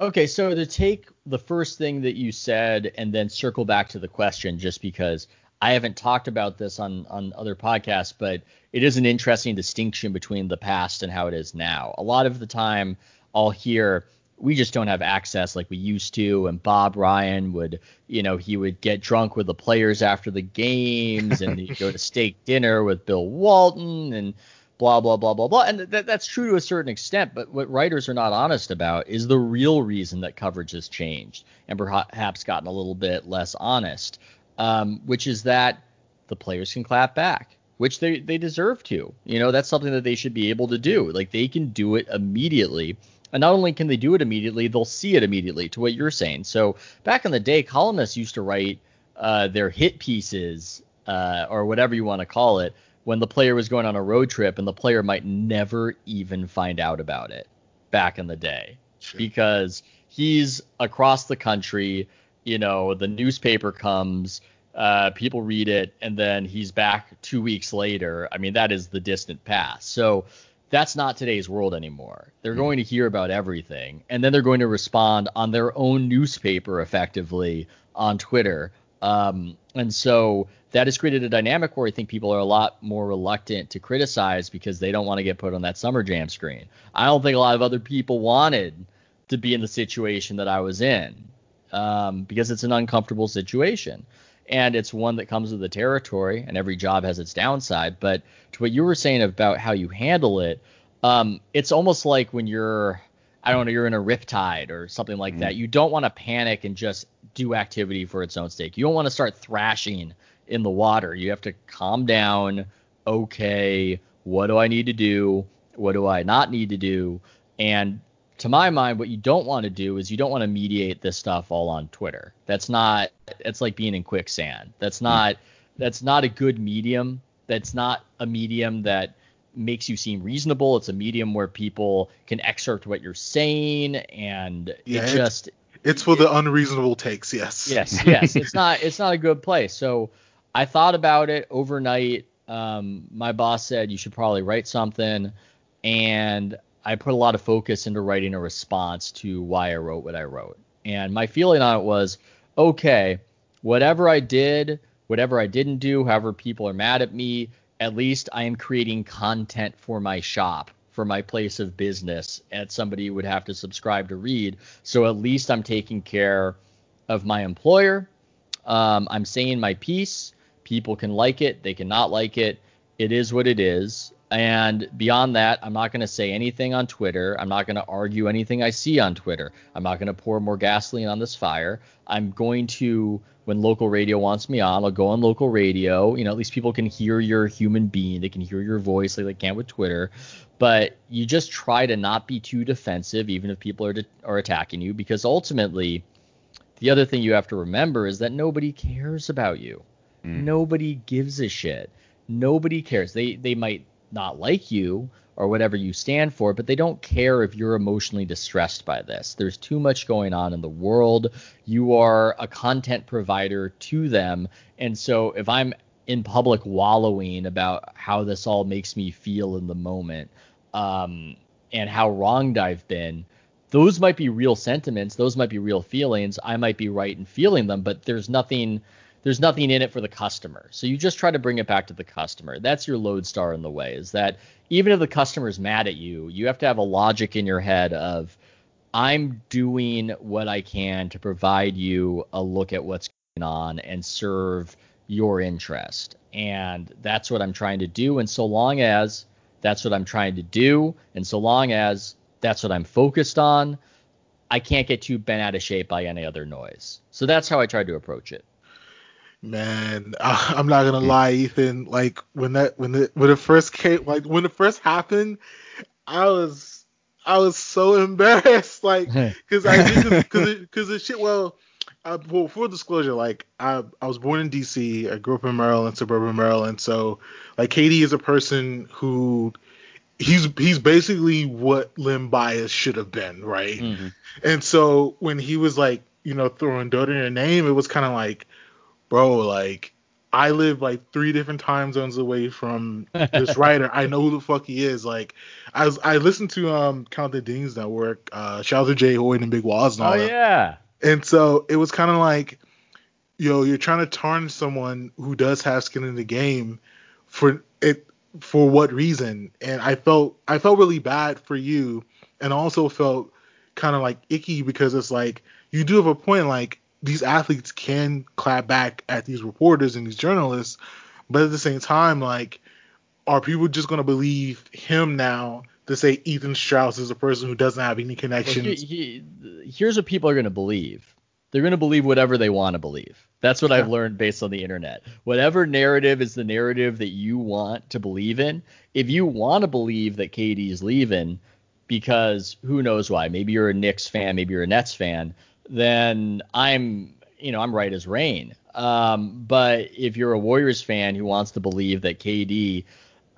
Okay, so to take the first thing that you said and then circle back to the question, just because I haven't talked about this on on other podcasts, but it is an interesting distinction between the past and how it is now. A lot of the time, I'll hear we just don't have access like we used to, and Bob Ryan would, you know, he would get drunk with the players after the games, and he'd go to steak dinner with Bill Walton, and blah blah blah blah blah. And that, that's true to a certain extent, but what writers are not honest about is the real reason that coverage has changed and perhaps gotten a little bit less honest um, which is that the players can clap back, which they, they deserve to. You know, that's something that they should be able to do. Like they can do it immediately. And not only can they do it immediately, they'll see it immediately to what you're saying. So back in the day, columnists used to write uh, their hit pieces uh, or whatever you want to call it when the player was going on a road trip and the player might never even find out about it back in the day sure. because he's across the country you know, the newspaper comes, uh, people read it, and then he's back two weeks later. I mean, that is the distant past. So that's not today's world anymore. They're going to hear about everything, and then they're going to respond on their own newspaper effectively on Twitter. Um, and so that has created a dynamic where I think people are a lot more reluctant to criticize because they don't want to get put on that summer jam screen. I don't think a lot of other people wanted to be in the situation that I was in um, because it's an uncomfortable situation. And it's one that comes with the territory, and every job has its downside. But to what you were saying about how you handle it, um, it's almost like when you're, I don't know, you're in a riptide or something like mm-hmm. that. You don't want to panic and just do activity for its own sake. You don't want to start thrashing in the water. You have to calm down. Okay, what do I need to do? What do I not need to do? And to my mind, what you don't want to do is you don't want to mediate this stuff all on Twitter. That's not. It's like being in quicksand. That's hmm. not. That's not a good medium. That's not a medium that makes you seem reasonable. It's a medium where people can excerpt what you're saying, and yeah, it just. It's, it's for the unreasonable takes. Yes. Yes. Yes. it's not. It's not a good place. So I thought about it overnight. Um, my boss said you should probably write something, and I put a lot of focus into writing a response to why I wrote what I wrote. And my feeling on it was okay, whatever I did, whatever I didn't do, however people are mad at me, at least I am creating content for my shop, for my place of business, and somebody would have to subscribe to read. So at least I'm taking care of my employer. Um, I'm saying my piece. People can like it, they cannot like it. It is what it is. And beyond that, I'm not going to say anything on Twitter. I'm not going to argue anything I see on Twitter. I'm not going to pour more gasoline on this fire. I'm going to, when local radio wants me on, I'll go on local radio. You know, at least people can hear your human being. They can hear your voice like they can with Twitter. But you just try to not be too defensive, even if people are, de- are attacking you, because ultimately, the other thing you have to remember is that nobody cares about you. Mm. Nobody gives a shit. Nobody cares. They they might not like you or whatever you stand for, but they don't care if you're emotionally distressed by this. There's too much going on in the world. You are a content provider to them. And so if I'm in public wallowing about how this all makes me feel in the moment um, and how wronged I've been, those might be real sentiments. Those might be real feelings. I might be right in feeling them, but there's nothing there's nothing in it for the customer. So you just try to bring it back to the customer. That's your lodestar in the way is that even if the customer is mad at you, you have to have a logic in your head of I'm doing what I can to provide you a look at what's going on and serve your interest. And that's what I'm trying to do. And so long as that's what I'm trying to do, and so long as that's what I'm focused on, I can't get too bent out of shape by any other noise. So that's how I try to approach it. Man, I'm not gonna lie, Ethan. Like when that when it when it first came, like when it first happened, I was I was so embarrassed, like because I because because the shit. Well, Uh, well, full disclosure, like I, I was born in D.C. I grew up in Maryland, suburban Maryland. So, like, KD is a person who he's he's basically what Len Bias should have been, right? Mm-hmm. And so when he was like, you know, throwing dirt in your name, it was kind of like, bro, like I live like three different time zones away from this writer. I know who the fuck he is. Like, I was, I listened to um Count the Dings Network, uh, shout out to Jay Hoyt and Big Waz and all Oh that. yeah. And so it was kind of like, yo, you're trying to tarnish someone who does have skin in the game for it for what reason? And I felt I felt really bad for you, and also felt kind of like icky because it's like you do have a point. Like these athletes can clap back at these reporters and these journalists, but at the same time, like, are people just gonna believe him now? To say Ethan Strauss is a person who doesn't have any Well, connections. he- he- here's what people are going to believe. They're going to believe whatever they want to believe. That's what I've learned based on the internet. Whatever narrative is the narrative that you want to believe in. If you want to believe that KD is leaving because who knows why, maybe you're a Knicks fan, maybe you're a Nets fan, then I'm, you know, I'm right as rain. Um, but if you're a Warriors fan who wants to believe that KD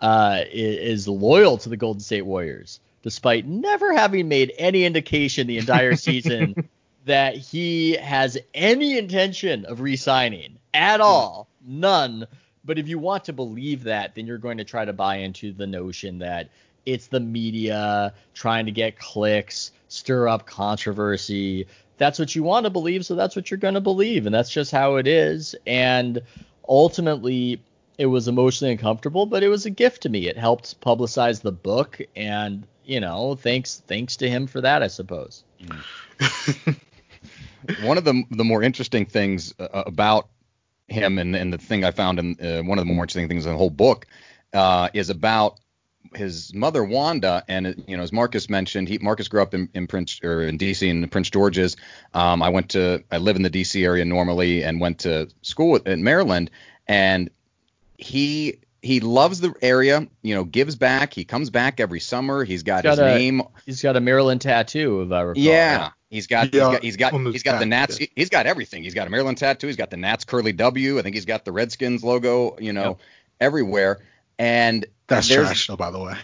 uh, is loyal to the Golden State Warriors, despite never having made any indication the entire season that he has any intention of re-signing at all, none. But if you want to believe that, then you're going to try to buy into the notion that it's the media trying to get clicks, stir up controversy. That's what you want to believe, so that's what you're going to believe, and that's just how it is. And ultimately, it was emotionally uncomfortable, but it was a gift to me. It helped publicize the book, and you know, thanks thanks to him for that, I suppose. one of the the more interesting things uh, about him and, and the thing I found in uh, one of the more interesting things in the whole book uh, is about his mother Wanda and you know as Marcus mentioned he Marcus grew up in, in Prince or in DC in Prince George's um, I went to I live in the DC area normally and went to school in Maryland and he he loves the area you know gives back he comes back every summer he's got, He's his got a- name He's got a Maryland tattoo, if I recall. yeah, he's got Yeah, he's got he's got the he's got the Nats. yeah. He's got everything. He's got a Maryland tattoo. He's got the Nats curly W. I think he's got the Redskins logo. You know, everywhere. And That's there's, trash, though, by the way.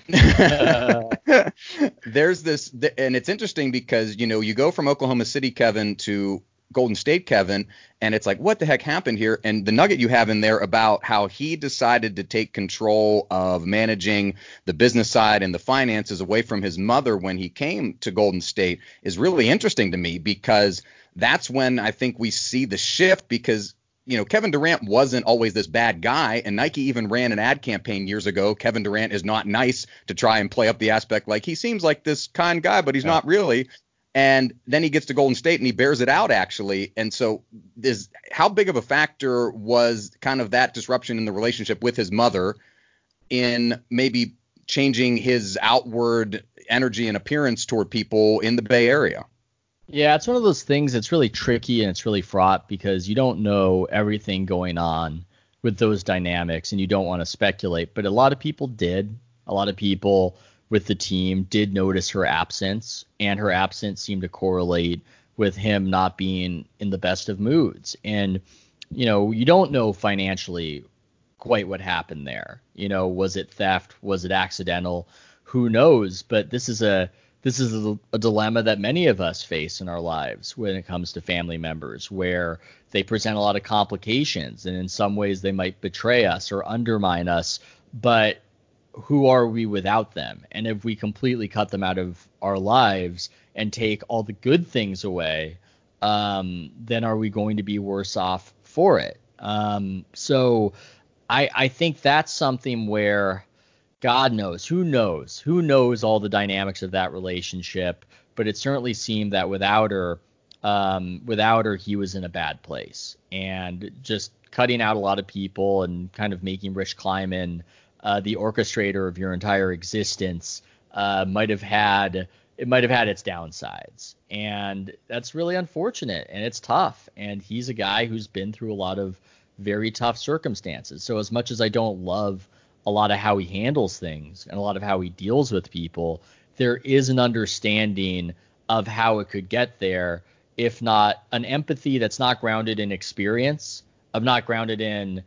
there's this, and it's interesting because you know you go from Oklahoma City, Kevin, to Golden State, Kevin, and it's like what the heck happened here? And the nugget you have in there about how he decided to take control of managing the business side and the finances away from his mother when he came to Golden State is really interesting to me because that's when I think we see the shift because you know, Kevin Durant wasn't always this bad guy, and Nike even ran an ad campaign years ago. Kevin Durant is not nice to try and play up the aspect like he seems like this kind guy, but he's not really. And then he gets to Golden State and he bears it out actually. And so, is how big of a factor was kind of that disruption in the relationship with his mother in maybe changing his outward energy and appearance toward people in the Bay Area? Yeah, it's one of those things that's really tricky and it's really fraught because you don't know everything going on with those dynamics and you don't want to speculate. But a lot of people did. A lot of people with the team did notice her absence, and her absence seemed to correlate with him not being in the best of moods. And, you know, you don't know financially quite what happened there. You know, was it theft? Was it accidental? Who knows? But this is a this is a, a dilemma that many of us face in our lives when it comes to family members, where they present a lot of complications, and in some ways they might betray us or undermine us. But who are we without them? And if we completely cut them out of our lives and take all the good things away, um, then are we going to be worse off for it? Um, so I, I think that's something where God knows, who knows, who knows all the dynamics of that relationship. But it certainly seemed that without her, um, without her, he was in a bad place, and just cutting out a lot of people and kind of making Rich Kleiman uh, the orchestrator of your entire existence uh, might have had it might have had its downsides, and that's really unfortunate and it's tough. And he's a guy who's been through a lot of very tough circumstances. So as much as I don't love a lot of how he handles things and a lot of how he deals with people, there is an understanding of how it could get there if not an empathy that's not grounded in experience, of not grounded in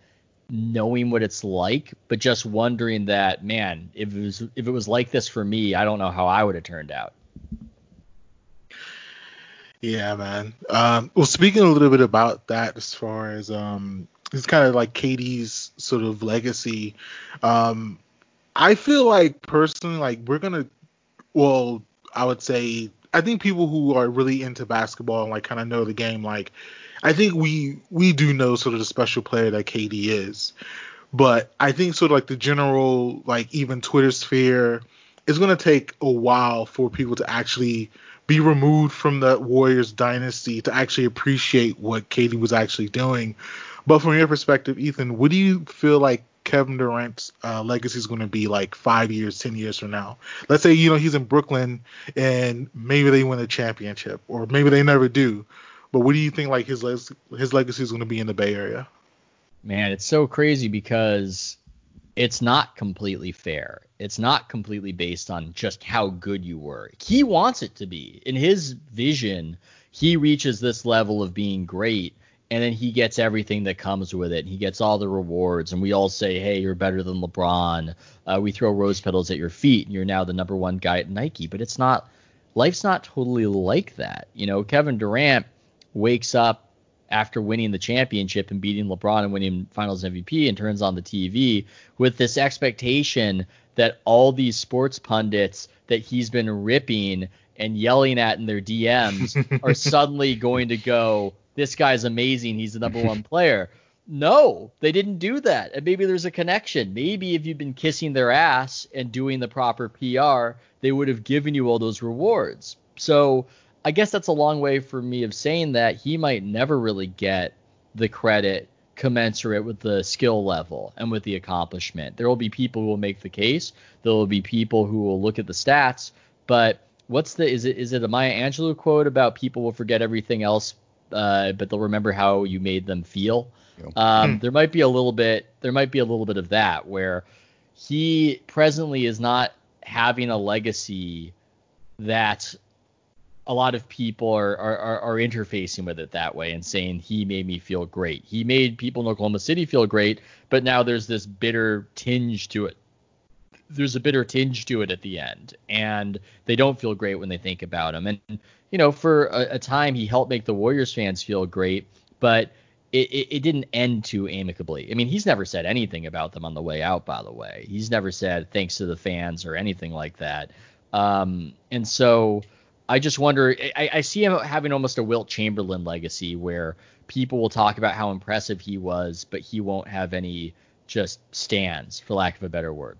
knowing what it's like, but just wondering that, man, if it was if it was like this for me, I don't know how I would have turned out. Yeah, man. Um, well, speaking a little bit about that, as far as um, it's kind of like KD's sort of legacy. Um, I feel like personally, like we're gonna, well, I would say, I think people who are really into basketball and like kind of know the game, like, I think we we do know sort of the special player that KD is, but I think sort of like the general, like even Twitter sphere, it's gonna take a while for people to actually be removed from the Warriors dynasty to actually appreciate what KD was actually doing. But from your perspective, Ethan, what do you feel like Kevin Durant's uh, legacy is going to be like five years, ten years from now? Let's say you know he's in Brooklyn and maybe they win a championship, or maybe they never do. But what do you think like his le- his legacy is going to be in the Bay Area? Man, it's so crazy because it's not completely fair. It's not completely based on just how good you were. He wants it to be. In his vision, he reaches this level of being great and then he gets everything that comes with it. He gets all the rewards, and we all say, "Hey, you're better than LeBron." Uh, we throw rose petals at your feet, and you're now the number one guy at Nike. But it's not. Life's not totally like that. You know, Kevin Durant wakes up after winning the championship and beating LeBron and winning Finals MVP, and turns on the TV with this expectation that all these sports pundits that he's been ripping and yelling at in their DMs are suddenly going to go this guy's amazing. He's the number one player. No, they didn't do that. And maybe there's a connection. Maybe if you've been kissing their ass and doing the proper PR, they would have given you all those rewards. So I guess that's a long way for me of saying that he might never really get the credit commensurate with the skill level and with the accomplishment. There will be people who will make the case. There will be people who will look at the stats. But what's the is it is it a Maya Angelou quote about people will forget everything else uh, but they'll remember how you made them feel. Um, there might be a little bit. There might be a little bit of that where he presently is not having a legacy that a lot of people are, are, are interfacing with it that way and saying he made me feel great. He made people in Oklahoma City feel great, but now there's this bitter tinge to it. There's a bitter tinge to it at the end, and they don't feel great when they think about him. And you know, for a, a time he helped make the Warriors fans feel great, but it, it, it, didn't end too amicably. I mean, he's never said anything about them on the way out, by the way. He's never said thanks to the fans or anything like that. Um, and so I just wonder, I, I see him having almost a Wilt Chamberlain legacy where people will talk about how impressive he was, but he won't have any just stands, for lack of a better word.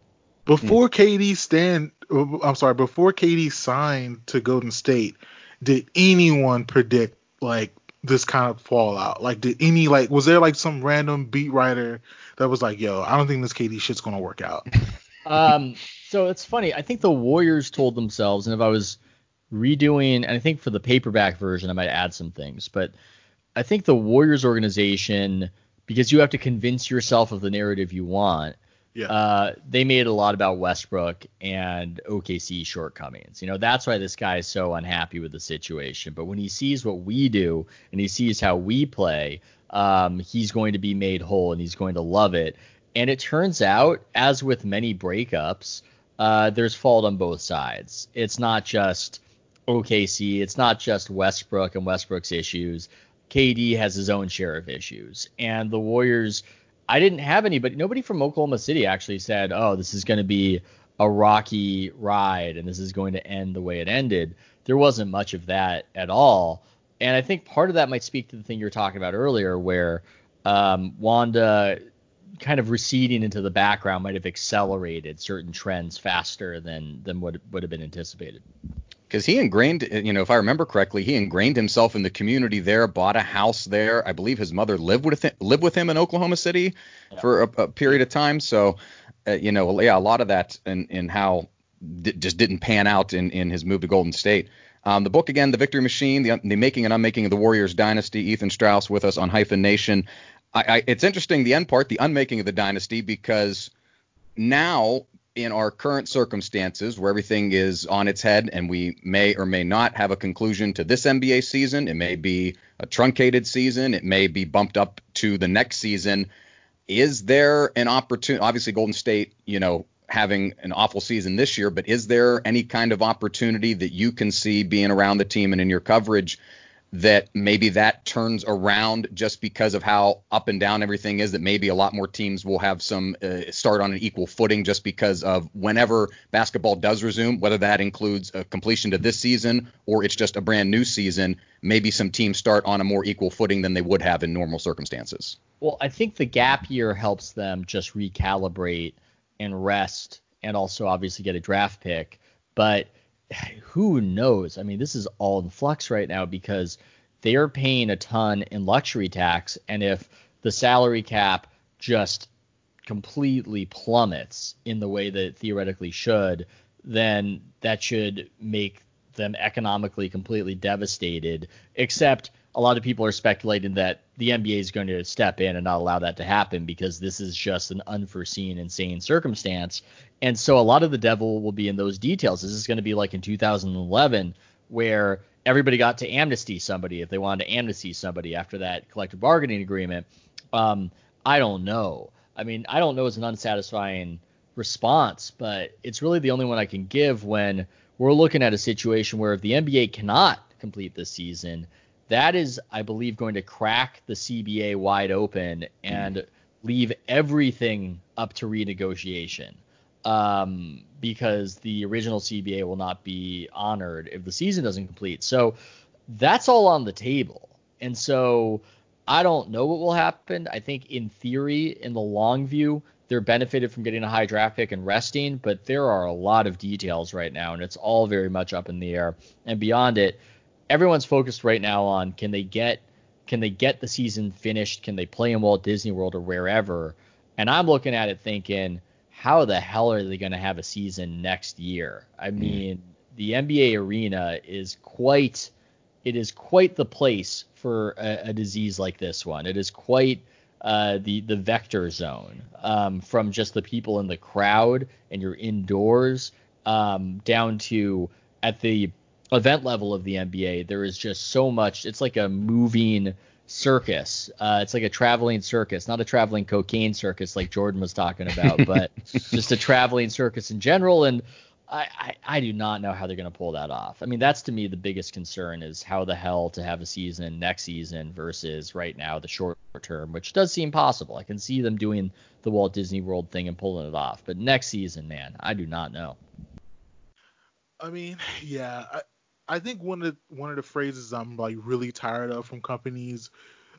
Before KD stand, I'm sorry, before KD signed to Golden State, did anyone predict like this kind of fallout? Like, did any like was there like some random beat writer that was like, "Yo, I don't think this KD shit's gonna work out." um, so it's funny. I think the Warriors told themselves, and if I was redoing, and I think for the paperback version, I might add some things, but I think the Warriors organization, because you have to convince yourself of the narrative you want. Yeah. Uh, they made a lot about Westbrook and OKC shortcomings. You know, that's why this guy is so unhappy with the situation. But when he sees what we do and he sees how we play, um, he's going to be made whole and he's going to love it. And it turns out, as with many breakups, uh, there's fault on both sides. It's not just OKC, it's not just Westbrook and Westbrook's issues. KD has his own share of issues. And the Warriors I didn't have anybody. Nobody from Oklahoma City actually said, "Oh, this is going to be a rocky ride and this is going to end the way it ended." There wasn't much of that at all, and I think part of that might speak to the thing you were talking about earlier, where um, Wanda kind of receding into the background might have accelerated certain trends faster than than what would have been anticipated because he ingrained, you know, if I remember correctly, he ingrained himself in the community there, bought a house there. I believe his mother lived with him, lived with him in Oklahoma City yeah. for a, a, period of time. So, uh, you know, yeah, a lot of that in, in how d- just didn't pan out in, in his move to Golden State. Um, the book again, The Victory Machine, the, the making and unmaking of the Warriors dynasty. Ethan Strauss with us on Hyphen Nation. I, I, it's interesting the end part, the unmaking of the dynasty, because now in our current circumstances where everything is on its head and we may or may not have a conclusion to this NBA season, it may be a truncated season, it may be bumped up to the next season. Is there an opportunity? Obviously, Golden State, you know, having an awful season this year, but is there any kind of opportunity that you can see being around the team and in your coverage that maybe that turns around just because of how up and down everything is that maybe a lot more teams will have some uh, start on an equal footing just because of whenever basketball does resume whether that includes a completion to this season or it's just a brand new season maybe some teams start on a more equal footing than they would have in normal circumstances Well, I think the gap year helps them just recalibrate and rest and also obviously get a draft pick. But who knows? I mean, this is all in flux right now because they are paying a ton in luxury tax. And if the salary cap just completely plummets in the way that it theoretically should, then that should make them economically completely devastated. Except a lot of people are speculating that the NBA is going to step in and not allow that to happen because this is just an unforeseen, insane circumstance. And so a lot of the devil will be in those details. This is going to be like in 2011 where everybody got to amnesty somebody if they wanted to amnesty somebody after that collective bargaining agreement. Um, I don't know. I mean, I don't know is an unsatisfying response, but it's really the only one I can give when we're looking at a situation where if the NBA cannot complete this season, that is, I believe, going to crack the CBA wide open and leave everything up to renegotiation um, because the original CBA will not be honored if the season doesn't complete. So that's all on the table. And so I don't know what will happen. I think in theory, in the long view, they're benefited from getting a high draft pick and resting, but there are a lot of details right now, and it's all very much up in the air. And beyond it, everyone's focused right now on can they get can they get the season finished? Can they play in Walt Disney World or wherever? And I'm looking at it thinking, how the hell are they going to have a season next year? I mean, the NBA arena is quite it is quite the place for a, a disease like this one. It is quite uh, the the vector zone um, from just the people in the crowd and you're indoors um, down to at the event level of the NBA. There is just so much. It's like a moving circus. Uh, it's like a traveling circus, not a traveling cocaine circus like Jordan was talking about, but just a traveling circus in general. And I, I, I do not know how they're going to pull that off. I mean, that's to me the biggest concern is how the hell to have a season next season versus right now the short term, which does seem possible. I can see them doing the Walt Disney World thing and pulling it off, but next season, man, I do not know. I mean, yeah, I, I think one of the, one of the phrases I'm like really tired of from companies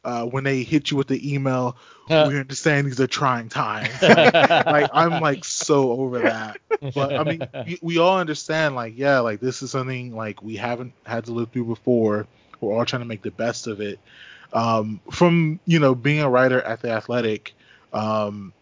uh, when they hit you with the email, we understand these are trying times. like I'm like so over that. But I mean, we, we all understand like yeah, like this is something like we haven't had to live through before. We're all trying to make the best of it. Um, from you know being a writer at the Athletic, um,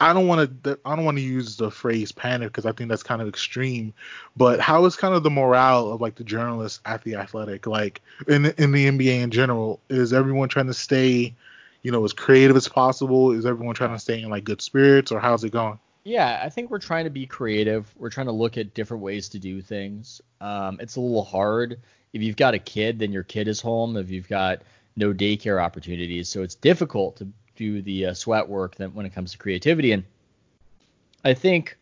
I don't want to I don't want to use the phrase panic because I think that's kind of extreme. But how is kind of the morale of like the journalists at the Athletic, like in in the NBA in general? Is everyone trying to stay, you know, as creative as possible? Is everyone trying to stay in like good spirits, or how's it going? Yeah, I think we're trying to be creative. We're trying to look at different ways to do things. Um, it's a little hard if you've got a kid, then your kid is home. If you've got no daycare opportunities, so it's difficult to do the uh, sweat work that when it comes to creativity. And I think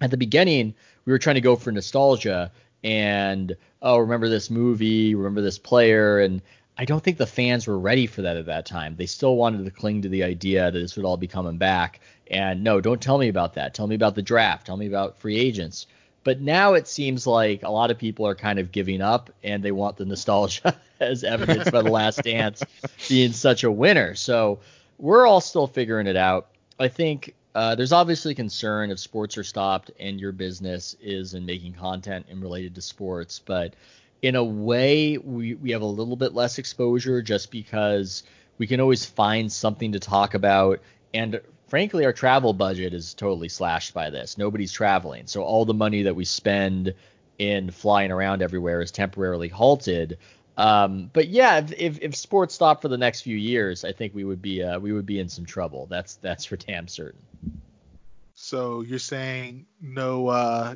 at the beginning we were trying to go for nostalgia and oh remember this movie, remember this player, and I don't think the fans were ready for that at that time. They still wanted to cling to the idea that this would all be coming back. And no, don't tell me about that. Tell me about the draft. Tell me about free agents. But now it seems like a lot of people are kind of giving up and they want the nostalgia as evidenced by the last dance being such a winner. So we're all still figuring it out. I think uh, there's obviously concern if sports are stopped and your business is in making content and related to sports, but in a way we, we have a little bit less exposure just because we can always find something to talk about and frankly, our travel budget is totally slashed by this. Nobody's traveling, so all the money that we spend in flying around everywhere is temporarily halted. Um, but yeah, if, if, if sports stopped for the next few years, I think we would be uh, we would be in some trouble. That's that's for damn certain. So you're saying no uh,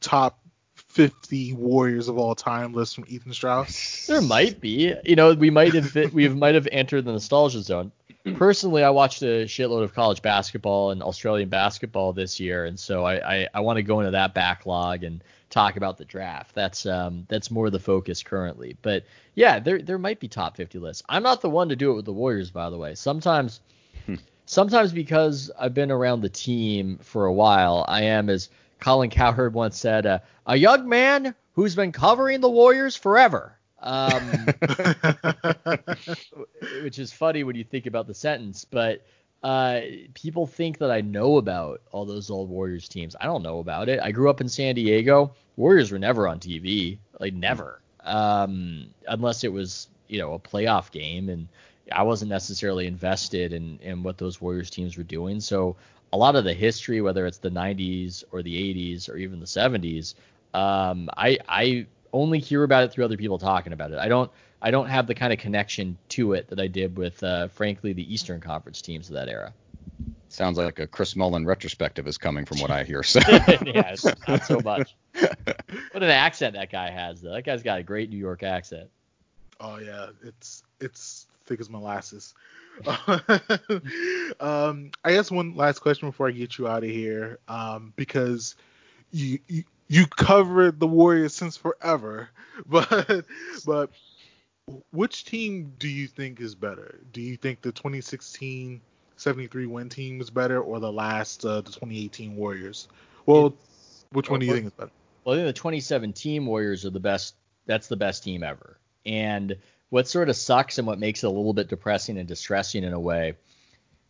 top 50 Warriors of all time list from Ethan Strauss? There might be. You know, we might have we might have entered the nostalgia zone. Personally, I watched a shitload of college basketball and Australian basketball this year, and so I I, I want to go into that backlog and talk about the draft. That's um that's more the focus currently. But yeah, there there might be top 50 lists. I'm not the one to do it with the Warriors, by the way. Sometimes sometimes because I've been around the team for a while, I am, as Colin Cowherd once said, uh, a young man who's been covering the Warriors forever. Um, which is funny when you think about the sentence, but uh, people think that I know about all those old Warriors teams. I don't know about it. I grew up in San Diego. Warriors were never on TV, like never, um, unless it was you know a playoff game, and I wasn't necessarily invested in in what those Warriors teams were doing. So a lot of the history, whether it's the 90s or the 80s or even the 70s, um, I I only hear about it through other people talking about it. I don't I don't have the kind of connection to it that I did with, uh, frankly, the Eastern Conference teams of that era. Sounds like a Chris Mullin retrospective is coming from what I hear. So. yeah, it's not so much. What an accent that guy has, though. That guy's got a great New York accent. Oh yeah, it's it's thick as molasses. um, I guess one last question before I get you out of here, um, because you, you you covered the Warriors since forever, but but which team do you think is better? Do you think the 2016 73 win team is better, or the last uh, the 2018 Warriors? Well, which one do you think is better? Well, I think the 2017 Warriors are the best. That's the best team ever. And what sort of sucks and what makes it a little bit depressing and distressing in a way,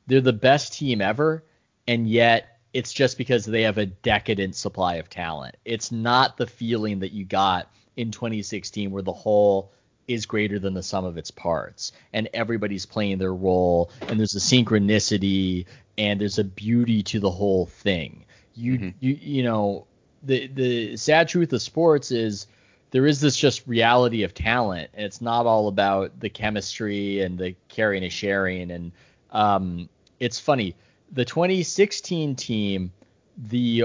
they're the best team ever, and yet it's just because they have a decadent supply of talent. It's not the feeling that you got in 2016 where the whole is greater than the sum of its parts and everybody's playing their role and there's a synchronicity and there's a beauty to the whole thing. You you you know the the sad truth of sports is there is this just reality of talent and it's not all about the chemistry and the caring and sharing and um it's funny the 2016 team the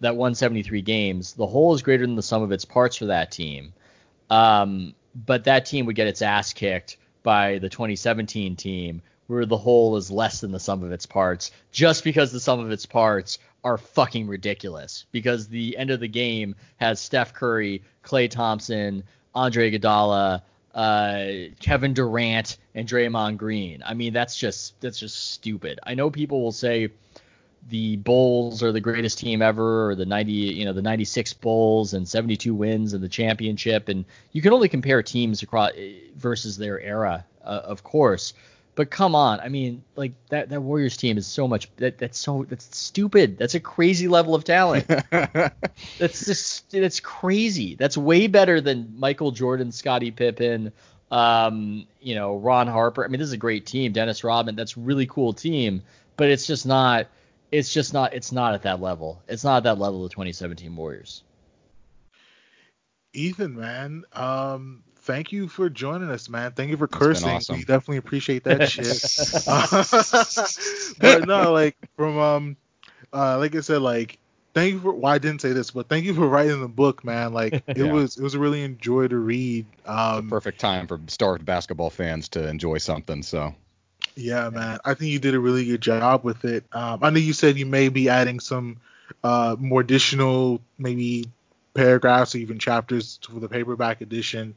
that won 73 games the whole is greater than the sum of its parts for that team. Um but that team would get its ass kicked by the 2017 team where the whole is less than the sum of its parts just because the sum of its parts are fucking ridiculous. Because the end of the game has Steph Curry, Klay Thompson, Andre Iguodala, uh, Kevin Durant, and Draymond Green. I mean, that's just that's just stupid. I know people will say the Bulls are the greatest team ever, or the 90, you know, the 96 Bulls and 72 wins and the championship, and you can only compare teams across versus their era, uh, of course. But come on, I mean, like that that Warriors team is so much that that's so that's stupid. That's a crazy level of talent. that's just that's crazy. That's way better than Michael Jordan, Scottie Pippen, um, you know, Ron Harper. I mean, this is a great team. Dennis Rodman, that's a really cool team, but it's just not it's just not it's not at that level. It's not at that level of 2017 Warriors. Ethan, man, um, thank you for joining us, man. Thank you for cursing. awesome. We definitely appreciate that shit. but no, like from um, uh, like I said, like thank you for. Well, I didn't say this, but thank you for writing the book, man. Like it Yeah. was it was a really enjoy to read. Um, Perfect time for starved basketball fans to enjoy something. So Yeah, man. I think you did a really good job with it. Um, I know you said you may be adding some uh, more additional, maybe paragraphs or even chapters for the paperback edition.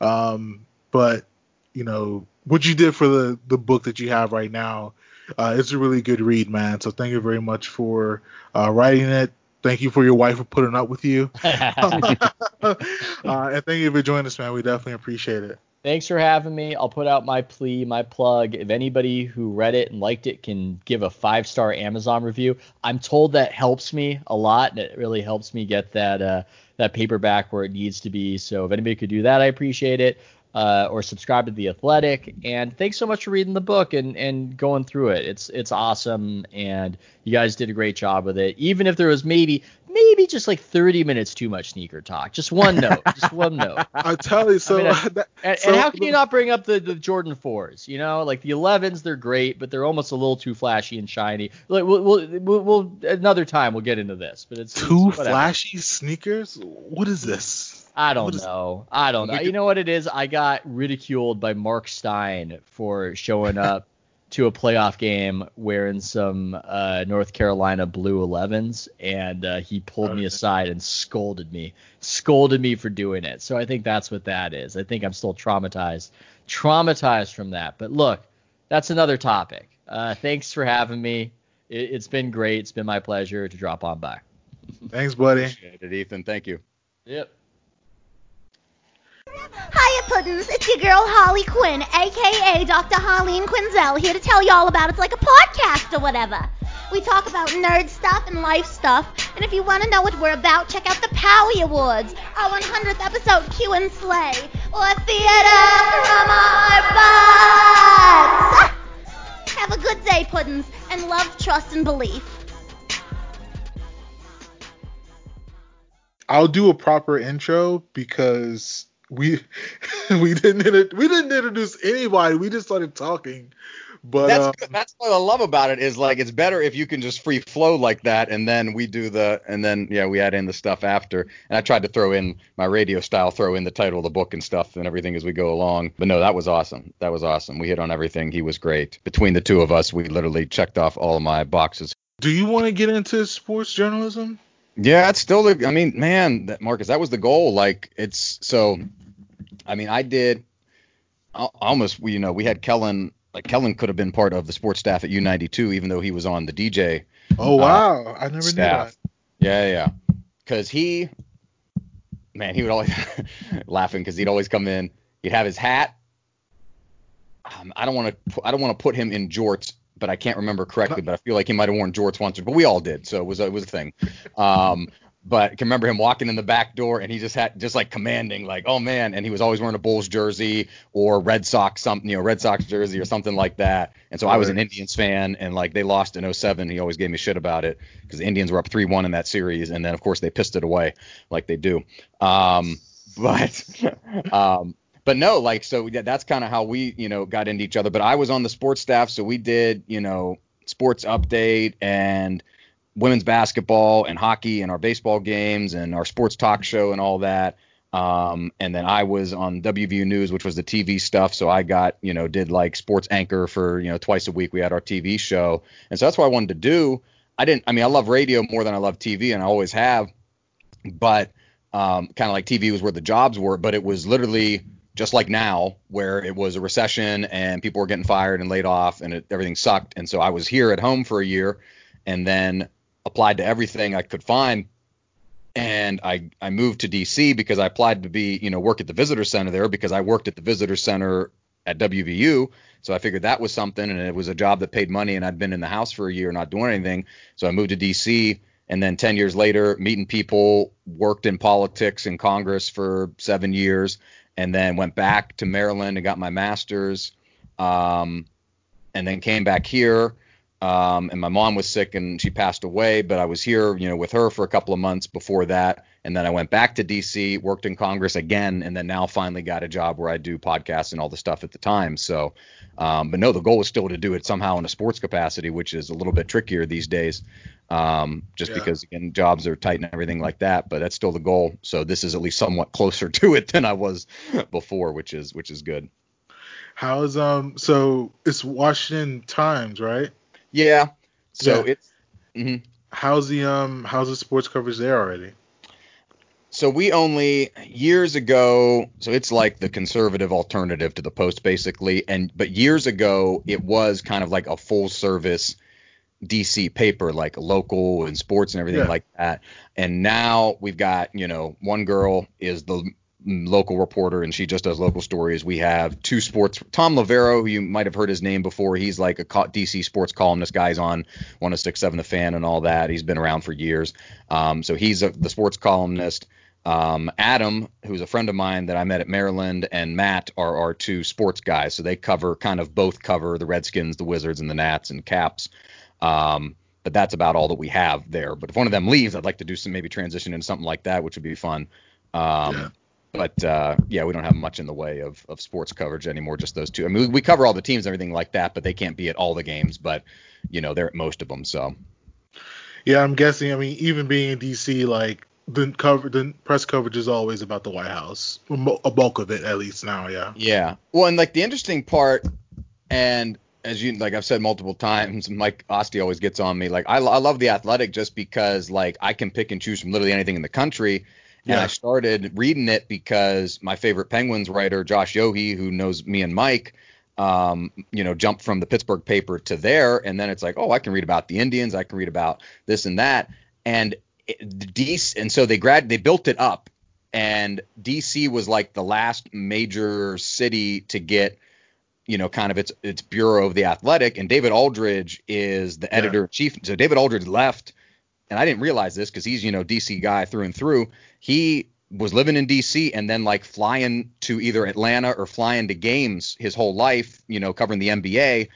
Um, but you know what you did for the the book that you have right now, uh, it's a really good read, man. So thank you very much for uh, writing it. Thank you for your wife for putting up with you. uh, and thank you for joining us, man. We definitely appreciate it. Thanks for having me. I'll put out my plea, my plug. If anybody who read it and liked it can give a five star Amazon review, I'm told that helps me a lot, and it really helps me get that uh, that paperback where it needs to be. So if anybody could do that, I appreciate it. Uh, or subscribe to the Athletic. And thanks so much for reading the book and and going through it. It's it's awesome, and you guys did a great job with it. Even if there was maybe maybe just like 30 minutes too much sneaker talk. Just one note. just one note. I tell you, so, I mean, I- that- And, so and how can you not bring up the, the Jordan fours? You know, like the 11s, they're great, but they're almost a little too flashy and shiny. Like we'll, we'll, we'll, we'll another time we'll get into this, but it's two it's flashy sneakers? What is this? I don't What is- know. I don't know. You know what it is? I got ridiculed by Mark Stein for showing up to a playoff game wearing some uh, North Carolina blue 11s, and uh, he pulled me aside and scolded me, scolded me for doing it. So I think that's what that is. I think I'm still traumatized, traumatized from that. But look, that's another topic. Uh, thanks for having me. It, it's been great. It's been my pleasure to drop on by. Thanks, buddy. Appreciate it, Ethan. Thank you. Yep. Hiya, Puddins. It's your girl Holly Quinn, aka Dr. Harleen Quinzel, here to tell you all about it's like a podcast or whatever. We talk about nerd stuff and life stuff, and if you want to know what we're about, check out the Powie Awards, our 100th episode Q and Slay, or Theater from Our Butts. Have a good day, Puddins, and love, trust, and belief. I'll do a proper intro because we we didn't we didn't introduce anybody. We just started talking. But that's um, that's what I love about it is like it's better if you can just free flow like that, and then we do the and then yeah we add in the stuff after. And I tried to throw in my radio style, throw in the title of the book and stuff and everything as we go along. But no, that was awesome. That was awesome. We hit on everything. He was great. Between the two of us, we literally checked off all of my boxes. do you want to get into sports journalism? Yeah, it's still the. I mean, man, that Marcus, that was the goal. Like, it's so. I mean, I did. I almost, you know, we had Kellen. Like Kellen could have been part of the sports staff at U92, even though he was on the DJ. Oh uh, wow, I never knew that. Yeah, yeah. Because he, man, he would always laughing because he'd always come in. He'd have his hat. Um, I don't want to. I don't want to put him in jorts, but I can't remember correctly. But I feel like he might have worn jorts once, but we all did, so it was it was a thing. Um, but I can remember him walking in the back door and he just had just like commanding, like, oh man, and he was always wearing a Bulls jersey or Red Sox something, you know, Red Sox jersey or something like that. And so I was an Indians fan, and like they lost in 07. He always gave me shit about it because the Indians were up 3-1 in that series, and then of course they pissed it away like they do. Um, but um, but no, like so that's kind of how we you know got into each other. But I was on the sports staff, so we did you know sports update and women's basketball and hockey and our baseball games and our sports talk show and all that. Um, and then I was on WVU News, which was the TV stuff. So I got, you know, did like sports anchor for, you know, twice a week. We had our TV show. And so that's what I wanted to do. I didn't, I mean, I love radio more than I love TV and I always have, but um, kind of like TV was where the jobs were, but it was literally just like now where it was a recession and people were getting fired and laid off and it, everything sucked. And so I was here at home for a year and then applied to everything I could find. And I, I moved to DC because I applied to be, you know, work at the visitor center there because I worked at the visitor center at WVU. So I figured that was something and it was a job that paid money and I'd been in the house for a year not doing anything. So I moved to DC and then 10 years later, meeting people, worked in politics in Congress for seven years, and then went back to Maryland and got my master's. Um, and then came back here. Um, and my mom was sick and she passed away, but I was here, you know, with her for a couple of months before that. And then I went back to DC, worked in Congress again, and then now finally got a job where I do podcasts and all the stuff at the time. So, um, but no, the goal is still to do it somehow in a sports capacity, which is a little bit trickier these days, um, just Yeah. because again jobs are tight and everything like that. But that's still the goal. So this is at least somewhat closer to it than I was before, which is which is good. How's um so it's Washington Times, right? Yeah. So Yeah. it's mhm. How's the um how's the sports coverage there already? So we only years ago, so it's like the conservative alternative to the Post basically, and but years ago it was kind of like a full service DC paper, like local and sports and everything Yeah. like that. And now we've got, you know, one girl is the local reporter and she just does local stories. We have two sports. Thom Loverro, who you might have heard his name before, he's like a DC sports columnist. Guy's on 1067 The Fan and all that. He's been around for years. Um, so he's a, the sports columnist. Um, Adam, who's a friend of mine that I met at Maryland, and Matt are our two sports guys. So they cover kind of both cover the Redskins, the Wizards, and the Nats and Caps. Um, but that's about all that we have there. But if one of them leaves, I'd like to do some maybe transition into something like that, which would be fun. Um, Yeah. But uh, yeah, we don't have much in the way of, of sports coverage anymore. Just those two. I mean, we, we cover all the teams, and everything like that, but they can't be at all the games. But you know, they're at most of them. So Yeah, I'm guessing. I mean, even being in DC, like the cover, the press coverage is always about the White House. A bulk of it, at least now. Yeah. Yeah. Well, and like the interesting part, and as you like I've said multiple times, Mike Ostie always gets on me. Like I, I love the Athletic just because like I can pick and choose from literally anything in the country. And I started reading it because my favorite Penguins writer, Josh Yohe, who knows me and Mike, um, you know, jumped from the Pittsburgh paper to there, and then it's like, oh, I can read about the Indians, I can read about this and that, and DC, and so they grad they built it up, and DC was like the last major city to get you know, kind of its its bureau of the athletic, and David Aldridge is the editor in chief. So David Aldridge left, and I didn't realize this because he's you know DC guy through and through. He was living in DC and then like flying to either Atlanta or flying to games his whole life, you know, covering the NBA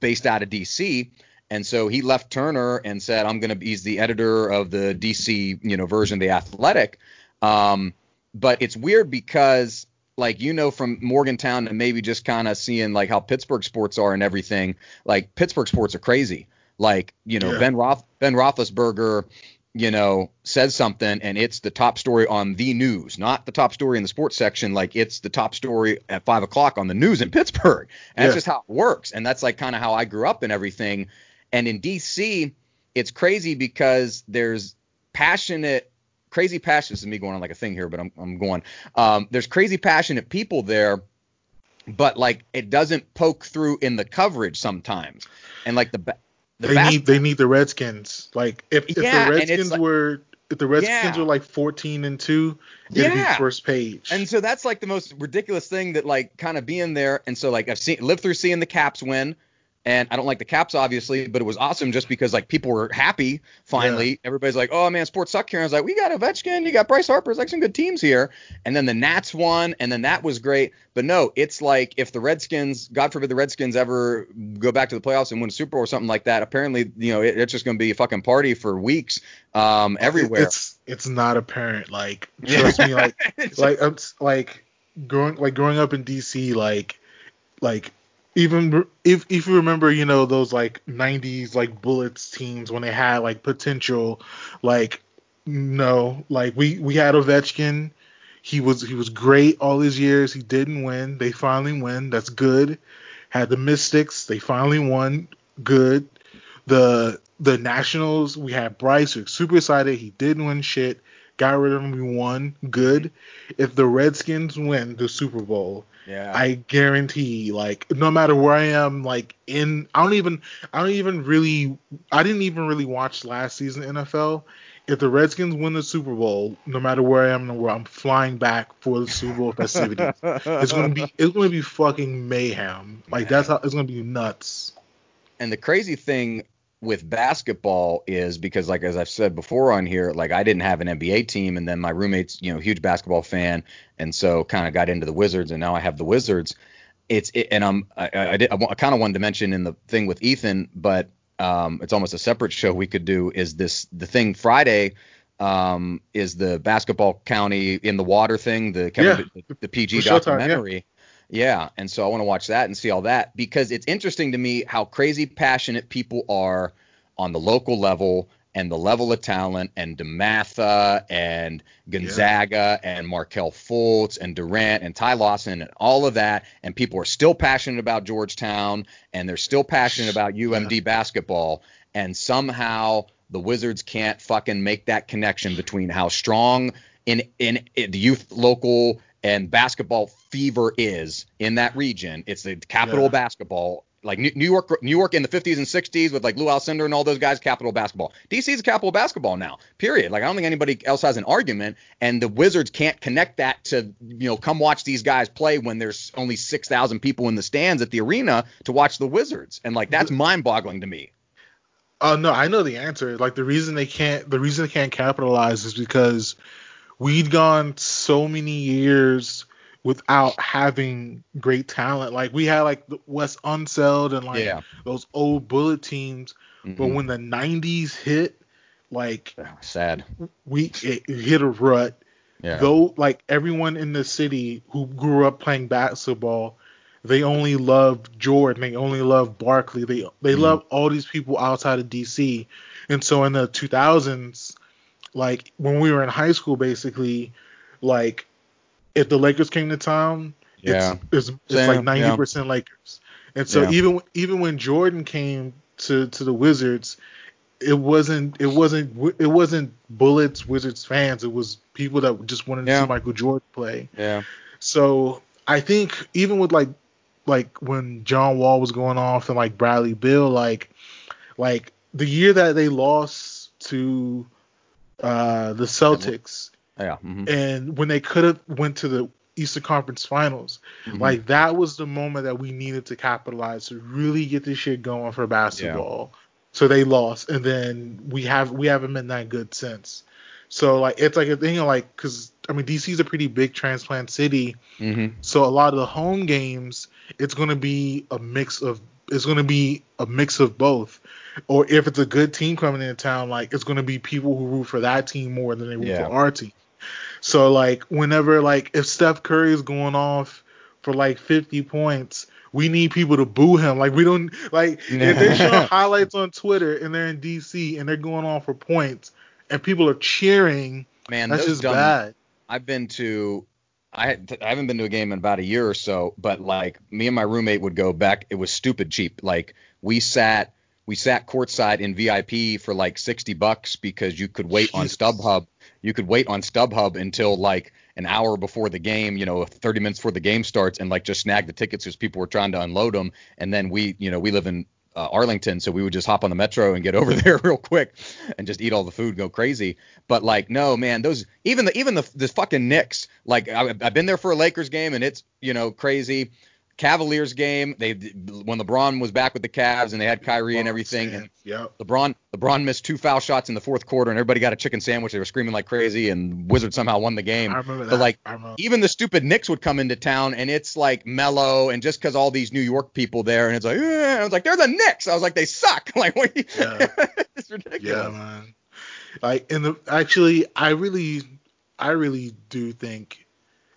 based out of DC. And so he left Turner and said, I'm going to be, he's the editor of the DC, you know, version of the athletic. Um, but it's weird because like you know from Morgantown and maybe just kind of seeing like how Pittsburgh sports are and everything. Like Pittsburgh sports are crazy. Like you know Yeah. Ben Roth Ben Roethlisberger, you know says something and it's the top story on the news, not the top story in the sports section. Like it's the top story at five o'clock on the news in Pittsburgh. And Yeah. that's just how it works. And that's like kind of how I grew up and everything. And in DC, it's crazy because there's passionate crazy passionate. This is me going on like a thing here, but I'm I'm going. Um, there's crazy passionate people there, but like it doesn't poke through in the coverage sometimes. And like the the they need they need the Redskins. Like if, if Yeah, the Redskins like- were if the Redskins Yeah. were like 14 and two, it'd Yeah. be first page. And so that's like the most ridiculous thing that like kind of being there. And so like I've seen lived through seeing the Caps win. And I don't like the Caps obviously, but it was awesome just because like people were happy finally. Everybody's like, "Oh man, sports suck here." And I was like, "We got Ovechkin, you got Bryce Harper, it's like some good teams here." And then the Nats won, and then that was great. But no, it's like if the Redskins, God forbid, the Redskins ever go back to the playoffs and win a Super Bowl or something like that, apparently, you know, it, it's just going to be a fucking party for weeks um, everywhere. It's it's not apparent. Like trust me, like like like growing like growing up in DC, like like even if if you remember, you know those like '90s like Bullets teams when they had like potential, like no, like we we had Ovechkin. He was he was great all his years. He didn't win. They finally win. That's good. Had the Mystics. They finally won. Good. The the Nationals. We had Bryce. We were super excited. He didn't win shit. Got rid of him. We won. Good. If the Redskins win the Super Bowl, Yeah. I guarantee, like, no matter where I am, like, in, I don't even, I don't even really, I didn't even really watch last season NFL. If the Redskins win the Super Bowl, no matter where I am in the world, I'm flying back for the Super Bowl festivities. it's gonna be, it's gonna be fucking mayhem. Like that's how it's gonna be nuts. And the crazy thing with basketball is because like as I've said before on here, like I didn't have an NBA team and then my roommate's, you know, huge basketball fan and so kind of got into the Wizards and now I have the Wizards. It's it, and I'm I, I, did, I, I kind of wanted to mention in the thing with Ethan, but um it's almost a separate show we could do is this the thing Friday um is the basketball county in the water thing, the Kevin, the, the PG documentary. Yeah. Yeah, and so I want to watch that and see all that because it's interesting to me how crazy passionate people are on the local level and the level of talent and DeMatha and Gonzaga and Markelle Fultz and Durant and Ty Lawson and all of that and people are still passionate about Georgetown and they're still passionate about UMD basketball and somehow the Wizards can't fucking make that connection between how strong in in, in the youth local and basketball fever is in that region. It's the capital of basketball. Like New New York, New York in the 50s and 60s with like Lew Alcindor and all those guys, capital basketball. DC is capital basketball now. Period. Like I don't think anybody else has an argument. And the Wizards can't connect that to you know come watch these guys play when there's only 6,000 people in the stands at the arena to watch the Wizards. And like that's mind-boggling to me. Oh no, I know the answer. Like the reason they can't, the reason they can't capitalize is because we'd gone so many years without having great talent. Like we had like the Wes Unseld and like Yeah. those old bullet teams, but Mhm. when the 90s hit, like sad. we it, it hit a rut. Yeah. Though like everyone in the city who grew up playing basketball, they only loved Jordan, they only loved Barkley, they they Mhm. love all these people outside of DC. And so in the 2000s, like when we were in high school basically, like if the Lakers came to town, Yeah. it's it's, it's like yeah. 90% Lakers. And so Yeah. even even when Jordan came to to the Wizards, it wasn't it wasn't it wasn't Bullets Wizards fans. It was people that just wanted to see Michael Jordan play. Yeah. So I think even with like like when John Wall was going off and like Bradley Beal, like like the year that they lost to uh the Celtics Yeah. mhm. and when they could have went to the Eastern Conference Finals, Mhm. like that was the moment that we needed to capitalize to really get this shit going for basketball. So they lost, and then we have we haven't been that good since. So like it's like a thing of like because I mean DC's a pretty big transplant city, Mhm. so a lot of the home games it's gonna be a mix of it's gonna be a mix of both. Or if it's a good team coming into town, like it's gonna be people who root for that team more than they root Yeah. for our team. So like whenever like if Steph Curry is going off for like 50 points, we need people to boo him. Like we don't like if they're showing highlights on Twitter and they're in DC and they're going off for points and people are cheering, Man, that's just dumb- bad. I've been to I, I haven't been to a game in about a year or so, but like me and my roommate would go back. It was stupid cheap. Like we sat we sat courtside in VIP for like 60 bucks because you could wait on StubHub. You could wait on StubHub until like an hour before the game, you know, 30 minutes before the game starts, and like just snag the tickets because people were trying to unload them. And then we, you know, we live in uh, Arlington, so we would just hop on the metro and get over there real quick and just eat all the food, go crazy. But like, no, man, those even the even the the fucking Knicks. Like, I, I've been there for a Lakers game and it's you know crazy. Cavaliers game, they when LeBron was back with the Cavs and they had Kyrie and everything, and Yep. LeBron LeBron missed two foul shots in the fourth quarter and everybody got a chicken sandwich. They were screaming like crazy and Wizards somehow won the game. I remember But like even the stupid Knicks would come into town and it's like mellow and just because all these New York people there and it's like eh, I was like they're the Knicks. I was like they suck. Like what? you- it's ridiculous. Yeah, man. Like in the actually, I really, I really do think.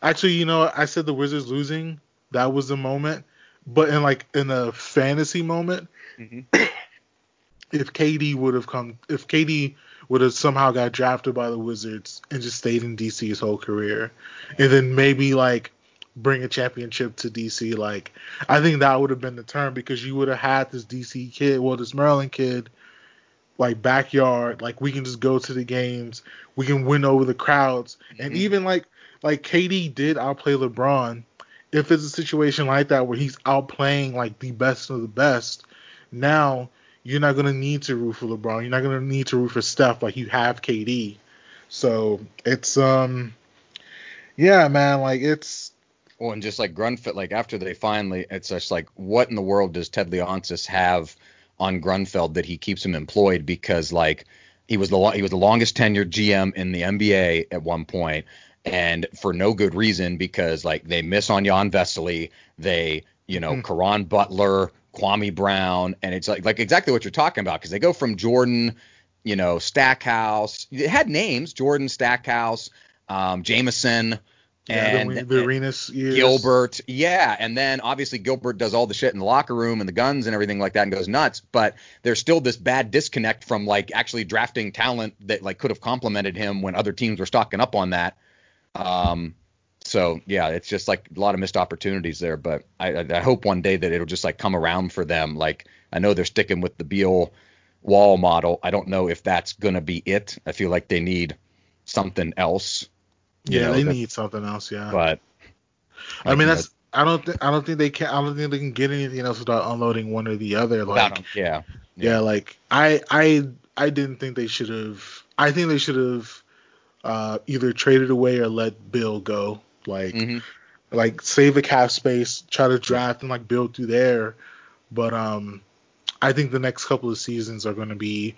Actually, you know, I said the Wizards losing. That was the moment. But in like in a fantasy moment, mm-hmm. if KD would have come, if KD would have somehow got drafted by the Wizards and just stayed in DC his whole career, and then maybe like bring a championship to DC, like I think that would have been the turn because you would have had this DC kid, well, this Maryland kid, like backyard, like we can just go to the games, we can win over the crowds, and mm-hmm. even like like KD did outplay LeBron. If it's a situation like that where he's outplaying like the best of the best, now you're not gonna need to root for LeBron. You're not gonna need to root for Steph like you have KD. So it's um, yeah, man, like it's Well, and just like Grunfeld, like after they finally, it's just like, what in the world does Ted Leonsis have on Grunfeld that he keeps him employed? Because like he was the he was the longest tenured GM in the NBA at one point, and for no good reason because like they miss on Jan Vesely, they you know Caron Butler, Kwame Brown, and it's like like exactly what you're talking about because they go from Jordan, you know Stackhouse, it had names Jordan Stackhouse, um, Jamison. yeah, and the, the Arenas. Gilbert, yeah, and then obviously Gilbert does all the shit in the locker room and the guns and everything like that and goes nuts, but there's still this bad disconnect from like actually drafting talent that like could have complemented him when other teams were stocking up on that. Um, so yeah, it's just like a lot of missed opportunities there, but I, I, I hope one day that it'll just like come around for them. Like I know they're sticking with the Beal wall model. I don't know if that's gonna be it. I feel like they need something else. Yeah, know, they need something else. Yeah, But I like, mean you know, that's. I don't think I don't think they can. I don't think they can get anything else without unloading one or the other. Like him, yeah. yeah, like I I I didn't think they should have. I think they should have uh, either it away or let Beal go. Like Mm-hmm. like save the cap space, try to draft and like build through there. But um, I think the next couple of seasons are going to be,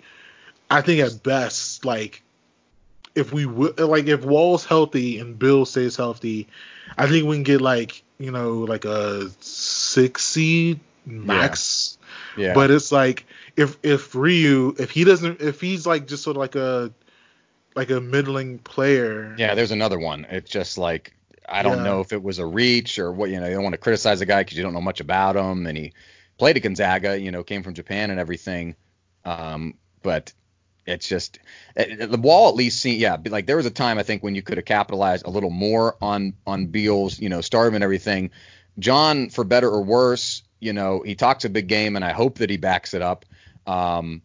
I think at best like if we w- like if Wall's healthy and Beal stays healthy, I think we can get like you know like a six seed max. Yeah. But it's like if if Rui if he doesn't if he's like just sort of like a like a middling player. Yeah, there's another one. It's just like I don't Yeah. know if it was a reach or what. You know, you don't want to criticize a guy because you don't know much about him, and he played at Gonzaga. You know, came from Japan and everything. Um, but it's just eh, the wall at least seen. Yeah, like there was a time I think when you could have capitalized a little more on on Beal's you know stardom and everything. John, for better or worse, you know, he talks a big game, and I hope that he backs it up. Um,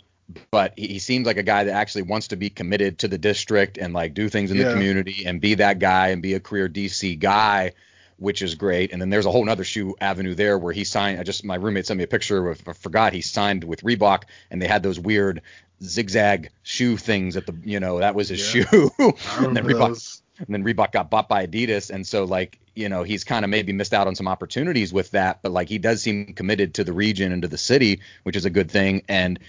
but he, he seems like a guy that actually wants to be committed to the district and like do things in the community and be that guy and be a career DC guy, which is great. And then there's a whole other shoe avenue there where he signed. I just my roommate sent me a picture of I forgot he signed with Reebok and they had those weird zigzag shoe things at the you know that was his Yeah. shoe. And then Reebok those. And then Reebok got bought by Adidas, and so like you know he's kind of maybe missed out on some opportunities with that, but like he does seem committed to the region and to the city, which is a good thing. And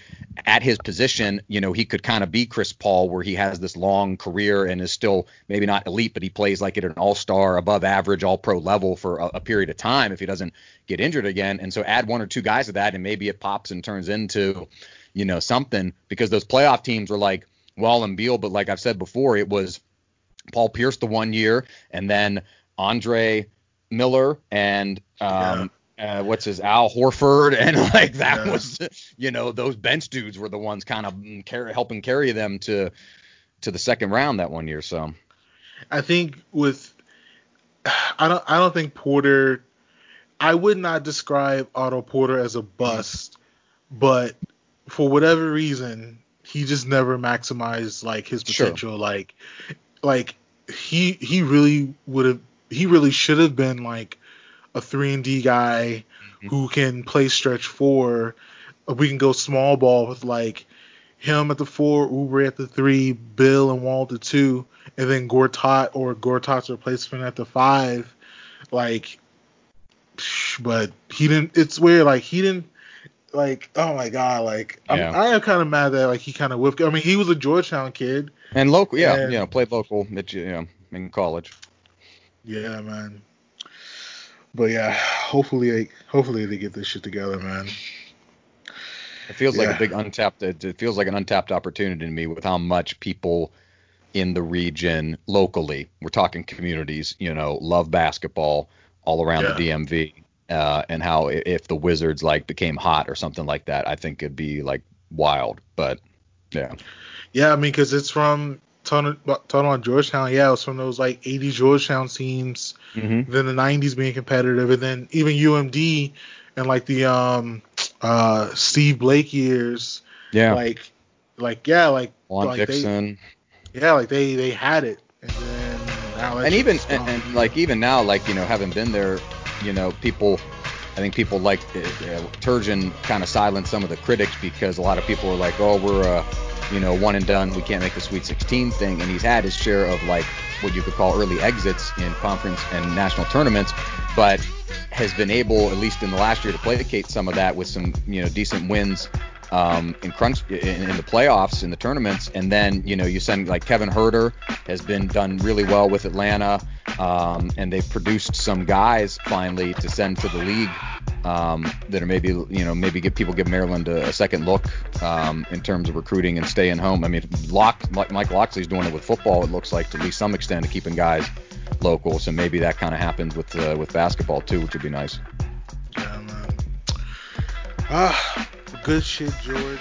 at his position, you know he could kind of be Chris Paul, where he has this long career and is still maybe not elite, but he plays like at an all-star, above average, all-pro level for a, a period of time if he doesn't get injured again. And so add one or two guys to that, and maybe it pops and turns into you know something because those playoff teams were like Wall and Beal, but like I've said before, it was Paul Pierce the one year, and then Andre Miller and um, uh, what's his Al Horford, and like that Yeah. was you know those bench dudes were the ones kind of carry, helping carry them to to the second round that one year. So I think with I don't I don't think Porter I would not describe Otto Porter as a bust, but for whatever reason, he just never maximized like his Sure. potential. Like like he he really would have he really should have been like a three and D guy mm-hmm. who can play stretch four. We can go small ball with like him at the four, Oubre at the three, Beal and Wall at the two, and then Gortat or Gortat's replacement at the five. Like, but he didn't. It's weird. Like he didn't. Like, oh my god. Like, Yeah. I'm, I am kind of mad that like he kind of whipped. I mean, he was a Georgetown kid. and local, yeah, And- you know, played local, at, you know, in college. Yeah, man. But yeah, hopefully, like, hopefully they get this shit together, man. It feels like a big untapped. It, it feels like an untapped opportunity to me with how much people in the region locally, we're talking communities, you know, love basketball all around the DMV, uh, and how if the Wizards like became hot or something like that, I think it'd be like wild. But yeah, Yeah, I mean, because it's from talking about Georgetown. Yeah, it was from those like 80 Georgetown teams. Mhm. Then the 90s being competitive, and then even UMD and like the um uh Steve Blake years. Yeah. Like like yeah, like Juan like Dixon. They, yeah, like they they had it, and then now and even and, and like even now, like you know, having been there, you know, people. I think people like uh, uh, Turgeon kind of silenced some of the critics because a lot of people were like, "Oh, we're uh, you know one and done. We can't make the Sweet 16 thing." And he's had his share of like what you could call early exits in conference and national tournaments, but has been able, at least in the last year, to placate some of that with some you know decent wins um, in crunch in, in the playoffs in the tournaments, and then you know you send like Kevin Huerter has been done really well with Atlanta, um, and they've produced some guys finally to send to the league um, that are maybe you know maybe give people give Maryland a, a second look um, in terms of recruiting and staying home. I mean, Lock, Mike Locksley's doing it with football. It looks like to at least some extent of keeping guys local. So maybe that kind of happens with uh, with basketball too, which would be nice. Good shit, George.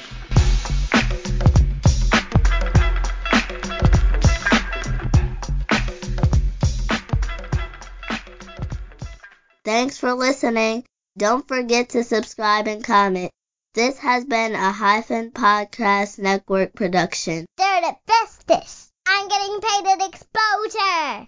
Thanks for listening. Don't forget to subscribe and comment. This has been a Hyphen Podcast Network production. They're the bestest. I'm getting paid at exposure.